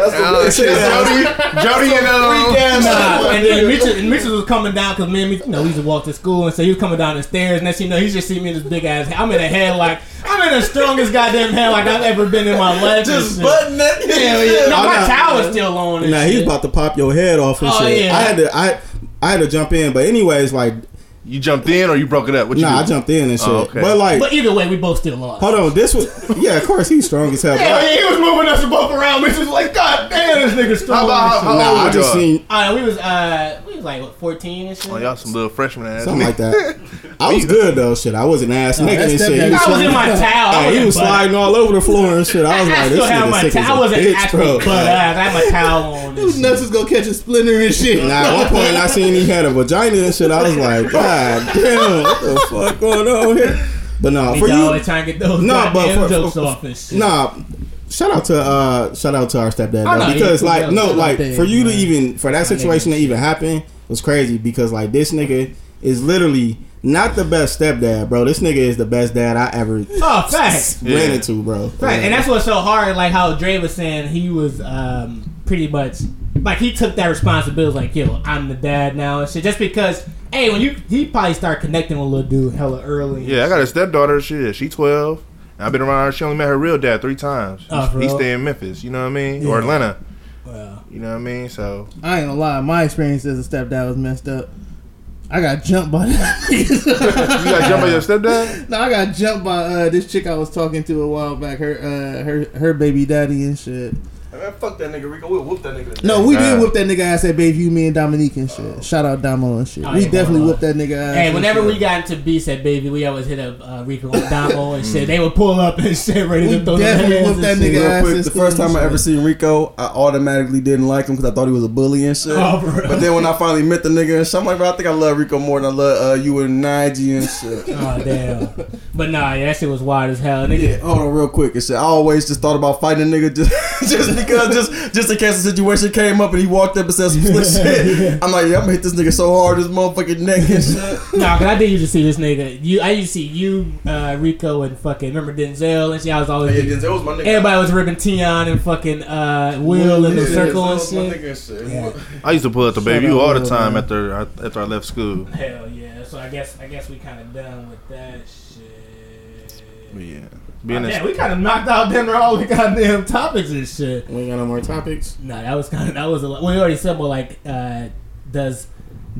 Oh, shit. Jody, Jody, and um, Nah, and then Mitchell, and Mitchell was coming down because me and Mitchell, you know, we used to walk to school, and so he was coming down the stairs. And Next, thing you know, he just see me in this big ass. I'm in a head like I'm in the strongest goddamn head like I've ever been in my life. Just shit. butt naked. Hell yeah. No, my nah. towel is still on. And Nah, he's about to pop your head off and Oh, shit. yeah. I had to I I had to jump in, but anyways, like you jumped in or you broke it up? What you nah, I jumped in and shit. Oh, okay. But like, But either way, we both still lost. hold on, this was yeah, of course he's strong as hell. Hell yeah, he was moving us both around. Mitchell was like, God damn, this nigga strong. How about how, how Nah, old I just y'all? seen Uh, we was uh, we was like what, 14 and shit. Oh, y'all some little freshman ass. something like that. (laughs) I was good though, shit. I wasn't ass naked and that's shit. He was, I was in my (laughs) towel. I hey, he wasn't butt- sliding all over the floor and shit. I was (laughs) I like, still this have nigga my sick towel. I as a wasn't bitch, actually bro. butt ass. I had my towel on. and Who's nuts is gonna catch a splinter and shit. Nah, at one point I seen he had a vagina and shit. I was like, God damn, what the fuck going on here? But no, He for you, always trying to get those Nah, but goddamn for- jokes for- off and shit. Nah, shout out to uh shout out to our stepdad Oh, though, no, because he- like no like big, for you to even for that situation to even happen was crazy because like this nigga is literally not the best stepdad, bro. This nigga is the best dad I ever Oh, facts. ran into, bro. Right, and that's what's so hard. Like how Dre was saying, he was um, pretty much like he took that responsibility. Like, yo, I'm the dad now and shit. Just because, hey, when you he probably started connecting with little dude hella early. Yeah, I got a stepdaughter. Shit, she twelve. I've been around her. She only met her real dad three times. For he real? stay in Memphis. You know what I mean? Yeah. Or Atlanta. Well, You know what I mean? So I ain't gonna lie, my experience as a stepdad was messed up. I got jumped by (laughs) you got jumped by your stepdad. no, I got jumped by uh, this chick I was talking to a while back. Her, uh, her, her baby daddy and shit. Man, fuck that nigga Rico. We'll whoop that nigga. No, we did whoop that nigga ass at Bayview, me and Dominique and shit. Shout out Damo and shit. Oh, we yeah, definitely well, whooped that nigga ass. hey, whenever shit. we got into beats at Baby, we always hit up uh, Rico and Damo and shit. They would pull up and shit, ready We to throw their definitely hands whooped that nigga Real ass quick, the first time I ever seen Rico, I automatically didn't like him because I thought he was a bully and shit. Oh. But then when I finally met the nigga and shit, I'm like, bro, I think I love Rico more than I love uh, you and Nige and shit. (laughs) Oh damn! But nah, yeah, that shit was wild as hell, nigga. Yeah, hold on real quick and shit. I always just thought about fighting a nigga just, (laughs) just because just just in case the situation came up and he walked up and said some slick (laughs) shit. I'm like, yeah, I'm gonna hit this nigga so hard, his motherfucking neck and shit. Nah, cause I did used to see this nigga. You, I used to see you, uh, Rico, and fucking remember Denzel and shit. I was always Yeah, Denzel was my nigga. everybody was ripping Tion and fucking uh, Will in the Yeah, circle Denzel and was my shit. nigga shit. Yeah. I used to pull up the baby you all the time man. after I, after I left school. Hell yeah! So I guess I guess we kind of done with that shit. But yeah, being yeah, a, we kind of knocked out dinner all the goddamn topics and shit. We ain't got no more topics. No, that was kind of that was a lot. We already said, well, like, uh, does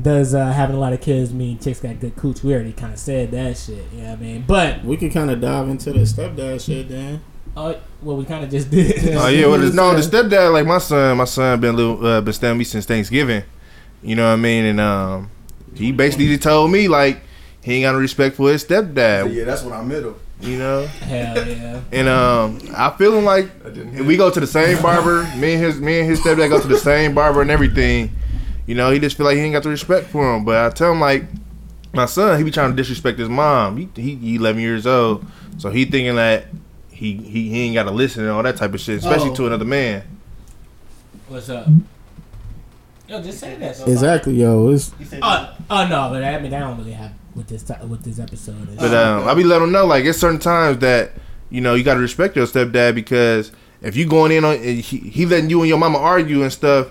does uh, having a lot of kids mean chicks got good cooch? We already kind of said that shit. You know what I mean? But We could kind of dive into the stepdad shit then. uh, well, we kind of just did. (laughs) oh yeah, well, (laughs) no, the stepdad like my son. My son been little, uh, been staying with me since Thanksgiving. You know what I mean? And um, he basically just told me like he ain't got no respect for his stepdad. Yeah, that's when I met him. You know. Hell yeah. And um, I feeling like we go to the same barber. Me and his me and his stepdad go to the same barber and everything. You know, he just feel like he ain't got the respect for him. But I tell him like, my son, he be trying to disrespect his mom. He he, he 11 years old, so he thinking that he he, he ain't got to listen and all that type of shit, especially Oh. to another man. What's up? Yo, just say that. Exactly, yo. It's Oh, oh no, but I mean, that don't really have with this with this episode. But um, I be letting him know like it's certain times that you know you got to respect your stepdad because if you going in on he, he letting you and your mama argue and stuff,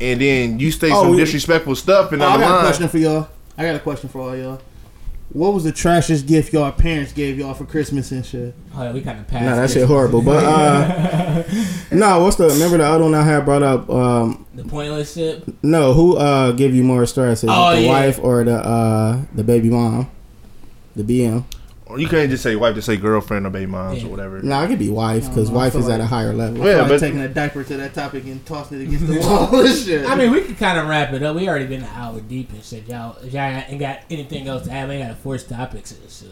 and then you say Oh, some we- disrespectful stuff and Oh, I got a question for y'all. I got a question for all y'all. What was the trashiest gift y'all parents gave y'all for Christmas and shit? Oh, yeah, we kind of passed. nah, that this. shit horrible. But uh, (laughs) no, what's the? Remember the other one I had brought up? Um, the pointless shit. no, who uh give you more stress? Is Oh, the yeah. wife or the uh the baby mom? The BM. Or you can't just say wife, just say girlfriend or baby moms Yeah. or whatever. No, it could be wife because I don't know, I wife feel is at a higher level. Yeah, Like but- taking a diaper to that topic and tossing it against the (laughs) wall shit. (laughs) I mean, we could kind of wrap it up. We already been an hour deep and shit, y'all. Y'all ain't got anything else to add, we ain't got to force topics and shit.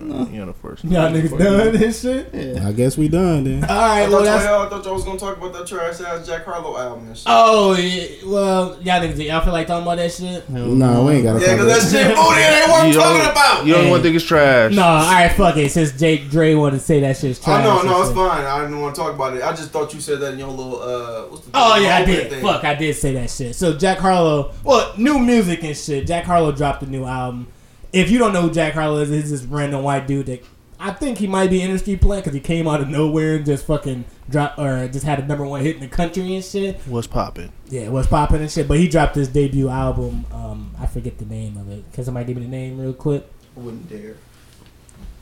You know the first. Y'all niggas done and shit. I guess we done then. All right, I right, thought, y'all. I thought y'all was gonna talk about that trash ass Jack Harlow album and shit. Oh, yeah, well, y'all niggas, y'all feel like talking about that shit? No, we ain't got to yeah, cover cause that shit booty ain't what talking about. You don't Hey. want to think it's trash. No, all right, fuck it. Since Jake Dre wanted to say that shit's Oh trash. no, and no, it's shit. fine. I didn't want to talk about it. I just thought you said that in your little uh. What's the Oh yeah, I did. thing. Fuck, I did say that shit. So Jack Harlow, well, new music and shit. Jack Harlow dropped a new album. If you don't know who Jack Harlow is, he's this random white dude that I think he might be industry plant because he came out of nowhere and just fucking dropped or just had a number one hit in the country and shit. What's popping? Yeah, it was popping and shit. But he dropped his debut album. Um, I forget the name of it. Can somebody give me the name real quick? I wouldn't dare.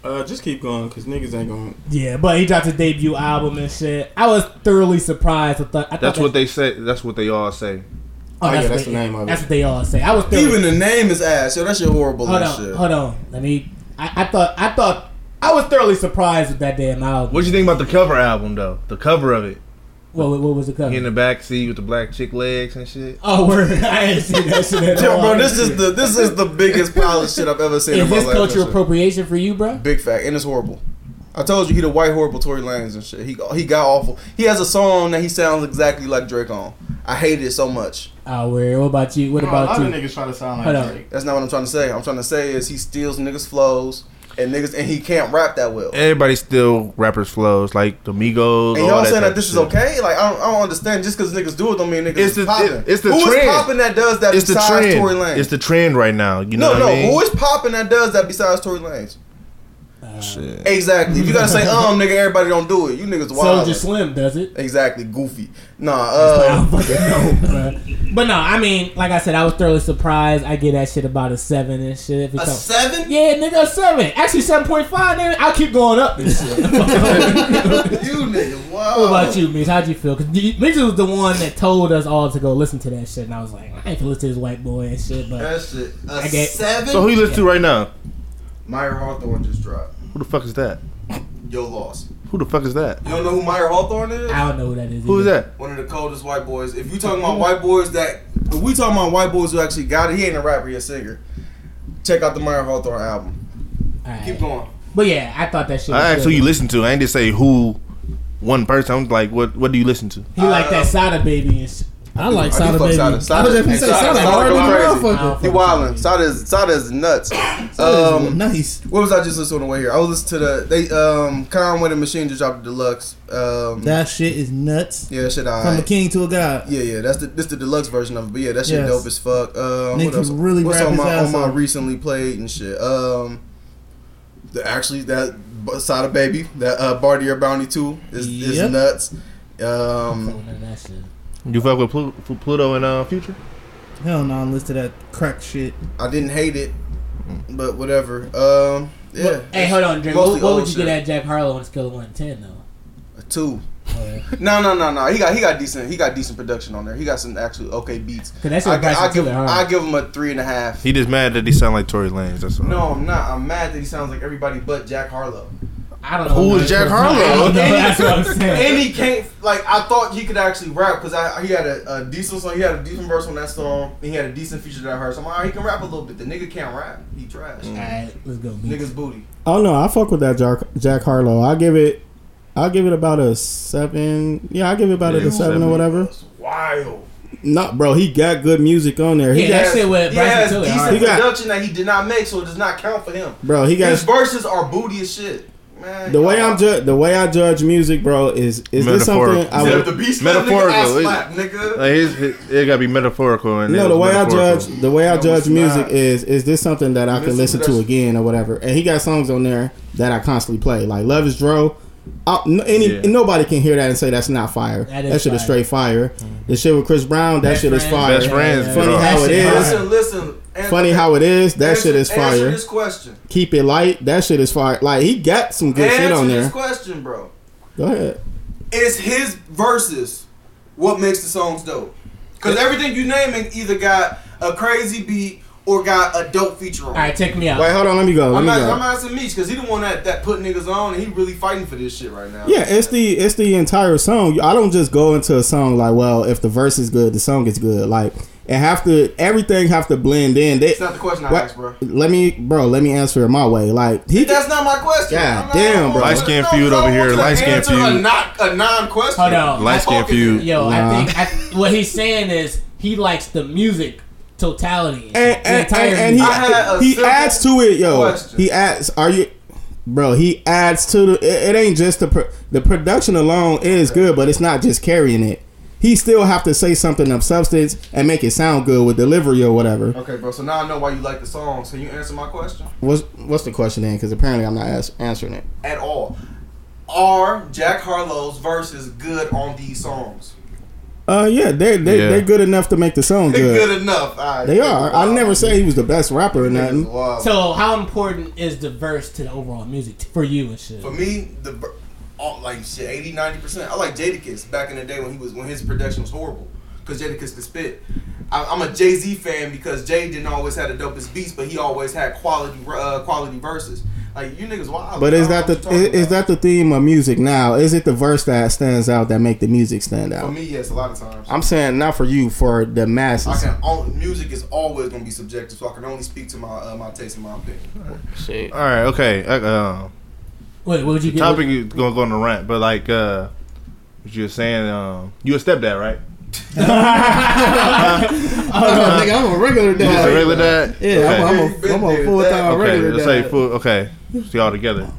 Uh, just keep going because niggas ain't going. Yeah, but he dropped his debut album and shit. I was thoroughly surprised with that. I thought That's what they say. That's what they all say. Oh, Oh, yeah, that's they- the name of it. That's what they all say. I was thoroughly Even the name is ass. Yo, that's your horrible Hold on, shit. hold on. Let me. I, I thought. I thought. I was thoroughly surprised with that damn album. What do you think about the cover album though? The cover of it. What, what, what was the cover? He in the back seat with the black chick legs and shit. oh, word. (laughs) I ain't seen that shit at (laughs) Yo, all. bro, this is the this is the biggest pile of shit I've ever seen. Is in my this life. cultural appropriation for you, bro? Big fact, and it's horrible. I told you he the white horrible Tory Lanez and shit. He he got awful. He has a song that he sounds exactly like Drake on. I hate it so much. Ah, oh, word. What about you? What a about lot you? of niggas try to sound Hold like on. Drake. That's not what I'm trying to say. I'm trying to say is he steals niggas flows and niggas and he can't rap that well. Everybody still rappers flows like the Migos. And all y'all that saying type that this of is shit. okay? Like I don't, I don't understand. Just because niggas do it don't mean niggas It's the popping. it- it's the Who is trend. popping that does that It's the besides trend. Tory Lanez? It's the trend right now. You know no, what no. I mean? Who is popping that does that besides Tory Lanez? Shit. Exactly. If you gotta say um, nigga, everybody don't do it. You niggas wild. Soulja Slim does it. Exactly. Goofy. Nah. I Uh, don't fucking know, bro. But no, I mean, like I said, I was thoroughly surprised. I get that shit about a seven and shit. If it's a seven? Yeah, nigga, a seven. Actually, seven point five. Nigga, I'll keep going up this shit. (laughs) (laughs) you nigga. Wow. What about you, Mitch? How'd you feel? Because Mitch was the one that told us all to go listen to that shit, and I was like, I ain't gonna listen to this white boy and shit. But That shit. A I get- seven. So who you listen to right now? Mayer Hawthorne just dropped. Who the fuck is that? Yo lost. Who the fuck is that? You don't know who Mayer Hawthorne is? I don't know who that is. Who is that? One of the coldest white boys. If you talking about white boys that, if we talking about white boys who actually got it, he ain't a rapper, he a singer. Check out the Mayer Hawthorne album. All right. Keep going. But yeah, I thought that shit. Was I asked good. who you listen to. I ain't just say who. One person. I'm like, what? What do you listen to? He like Uh, that Sada baby and shit. I like Sada Baby. Sada. I Sada- was just gonna say Sada- Sada Sada hard go than crazy. He wildin'. Sada's Sada's nuts. Sada's Um, nice. What was I just listening to on the way here? I was listening to the they um Conway the Machine just dropped the deluxe. Um, That shit is nuts. yeah, that shit. From a king to a god. Yeah, yeah, that's the this the deluxe version of it. But yeah, that shit Yes. dope as fuck. Um, Nigga what else? really What's on my on my recently played and shit? Um, the, actually that Sada Baby that uh Bartier Bounty Two is is Yep. nuts. Fuck Um, with none of that shit. You fuck with Plu- Plu- Pluto and uh, Future? Hell no, I'm listed that crack shit. I didn't hate it, but whatever. Um, yeah. What- hey, hold on, Drake. What, what would you shit. get at Jack Harlow on a scale of one to ten, though? A Two. Oh. No, no, no, no. He got he got decent he got decent production on there. He got some actually okay beats. that's I, what Bryson I give Tiller hard. I give him a three and a half. He just mad that he sound like Tory Lanez. That's all. No, I'm not. I'm mad that he sounds like everybody but Jack Harlow. I don't know. Who man. Jack I don't Harlow? know. (laughs) What I'm saying. and he can't like I thought he could actually rap because I he had a, a decent song. He had a decent verse on that song. And he had a decent feature that I heard. So I'm like, "Alright, he can rap a little bit. The nigga can't rap. He trash. All right, let's go. B. Niggas booty. Oh no, I fuck with that Jack, Jack Harlow. I give it, I'll give it about a seven. Yeah, I give it about Yeah, a seven or whatever. That's wild. Not, bro, he got good music on there. He Yeah, got, that shit with He Bryson has Tiller. decent hard. He got- production that he did not make, so it does not count for him. bro, he got His verses are booty as shit. Man, the way I'm ju- the way I judge music, bro, is is this something I Yeah, would the beast Metaphorical. Metaphorical. Nigga, slap, nigga. Like his, his, it gotta be metaphorical. And No, the way I judge the way I No, judge music not. is is this something that I can Listen listen to to again or whatever. And he got songs on there that I constantly play, like "Luv Is Dro." I, no, any Yeah. nobody can hear that and say that's not fire. That That, is shit is fire. straight fire. The shit with Chris Brown, that Best shit is Friends. fire. Best friends. Yeah, Funny yeah. how That it shit is. Listen, listen. Answer, Funny how it is. That answer, shit is fire. this question. Keep it light. That shit is fire. Like he got some good answer shit on there. this question, bro. Go ahead. Is his verses what makes the songs dope? Because everything you naming either got a crazy beat or got a dope feature on. All right, check me out. Wait, hold on. Let me go. Let I'm, me not, go. I'm asking Meech because he the one that, that put niggas on and he really fighting for this shit right now. Yeah, it's the it's the entire song. I don't just go into a song like, well, if the verse is good, the song is good. Like it have to everything have to blend in. They, It's not the question I What- asked, bro. Let me, bro. Let me answer it my way. Like he, That's not my question. God I'm not- damn, bro. I Light don't skin feud over don't here, want you to light skin answer A, feud. not, a non-question. Hold on. Light skin feud. Yo, Nah. I uh-huh. think I, what he's saying is he likes the music totality. and, the entire and, and he I had a he adds to it, yo. question. He adds. Are you, bro? He adds to the. It, it ain't just the pro, the production alone is good, but it's not just carrying it. He still have to say something of substance and make it sound good with delivery or whatever. Okay, bro. So now I know why you like the songs. Can you answer my question? What's what's the question then? Because apparently I'm not as- answering it. At all. Are Jack Harlow's verses good on these songs? Uh, yeah, they they Yeah. they're good enough to make the song They're good. good enough. All right. They are. I never say he was the best rapper or Niggas nothing. wild. So how important is the verse to the overall music t- for you and shit? For me, the all, like shit, 80, 90 percent. I like Jadakiss back in the day when he was when his production was horrible because Jadakiss could spit. I, I'm a Jay Z fan because Jay didn't always have the dopest beats, but he always had quality uh, quality verses. Like you niggas wild. But is that the is, is that the theme of music now? Is it the verse that stands out that make the music stand out? for me? Yes, a lot of times. I'm saying not for you, for the I masses. can only, music is always gonna be subjective, so I can only speak to my uh, my taste and my opinion. All right, okay. Uh, uh, Wait, what would you get? topic is gonna go on the rant, but like uh, what you were saying, um, you a stepdad, right? (laughs) Oh, nigga, I'm a regular You just a dad. regular dad. Yeah, Okay. I'm, a, I'm a, I'm a full time okay. regular Let's dad. say full. Okay, see all together.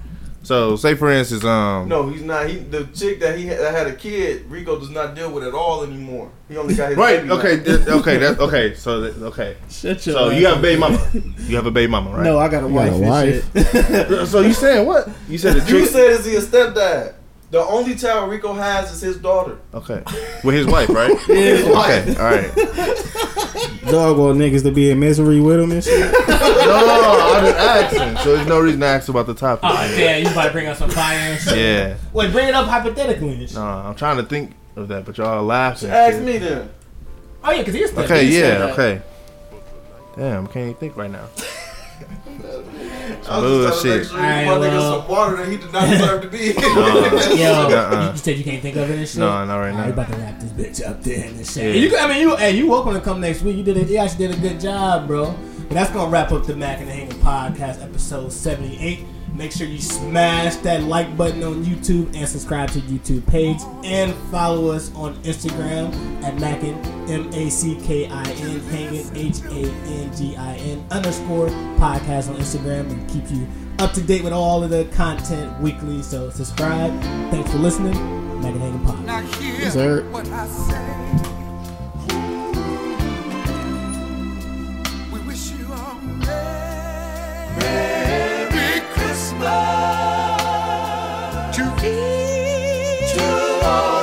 So, say for instance, um, No, he's not. He the chick that he had, that had a kid. Rico does not deal with at all anymore. He only got his right? baby. Okay, th- okay, that's (laughs) okay. So, that, okay. Shut your So you have a baby mama. You have a baby mama, right? No, I got a You wife. got a and wife. shit. (laughs) So you saying what? You said the You said is he a stepdad? The only child Rico has is his daughter. Okay, with his wife, right? (laughs) His Okay, wife. all right. Dog want niggas to be in misery with him and shit. No, I'm just asking. So there's no reason to ask about the topic. Oh damn, you about to bring up some fire and shit. Yeah. Wait, bring it up hypothetically. and shit. No, I'm trying to think of that, but y'all are laughing. Ask me then. Oh yeah, because he's Okay, he yeah, okay. Damn, I can't even think right now. (laughs) I was just trying to make Bullshit. sure he Alright, my nigga some water that he did not (laughs) deserve to be. Yo, Uh-uh. you said you can't think of it and shit. No, not right Alright, now. you about to wrap this bitch up then and shit. Yeah. You, could- I mean, you, hey, you welcome to come next week. You did it. You actually did a good job, bro. But that's gonna wrap up the Mac and the Hanger podcast, episode seventy-eight. Make sure you smash that like button on YouTube and subscribe to YouTube page and follow us on Instagram at Mackin M A C K I N Hangin H A N G I N underscore podcast on Instagram and keep you up to date with all of the content weekly. So subscribe. Thanks for listening. Mackin Hangin Pod. Not hear yes, sir. what I say. We wish you all to be to all.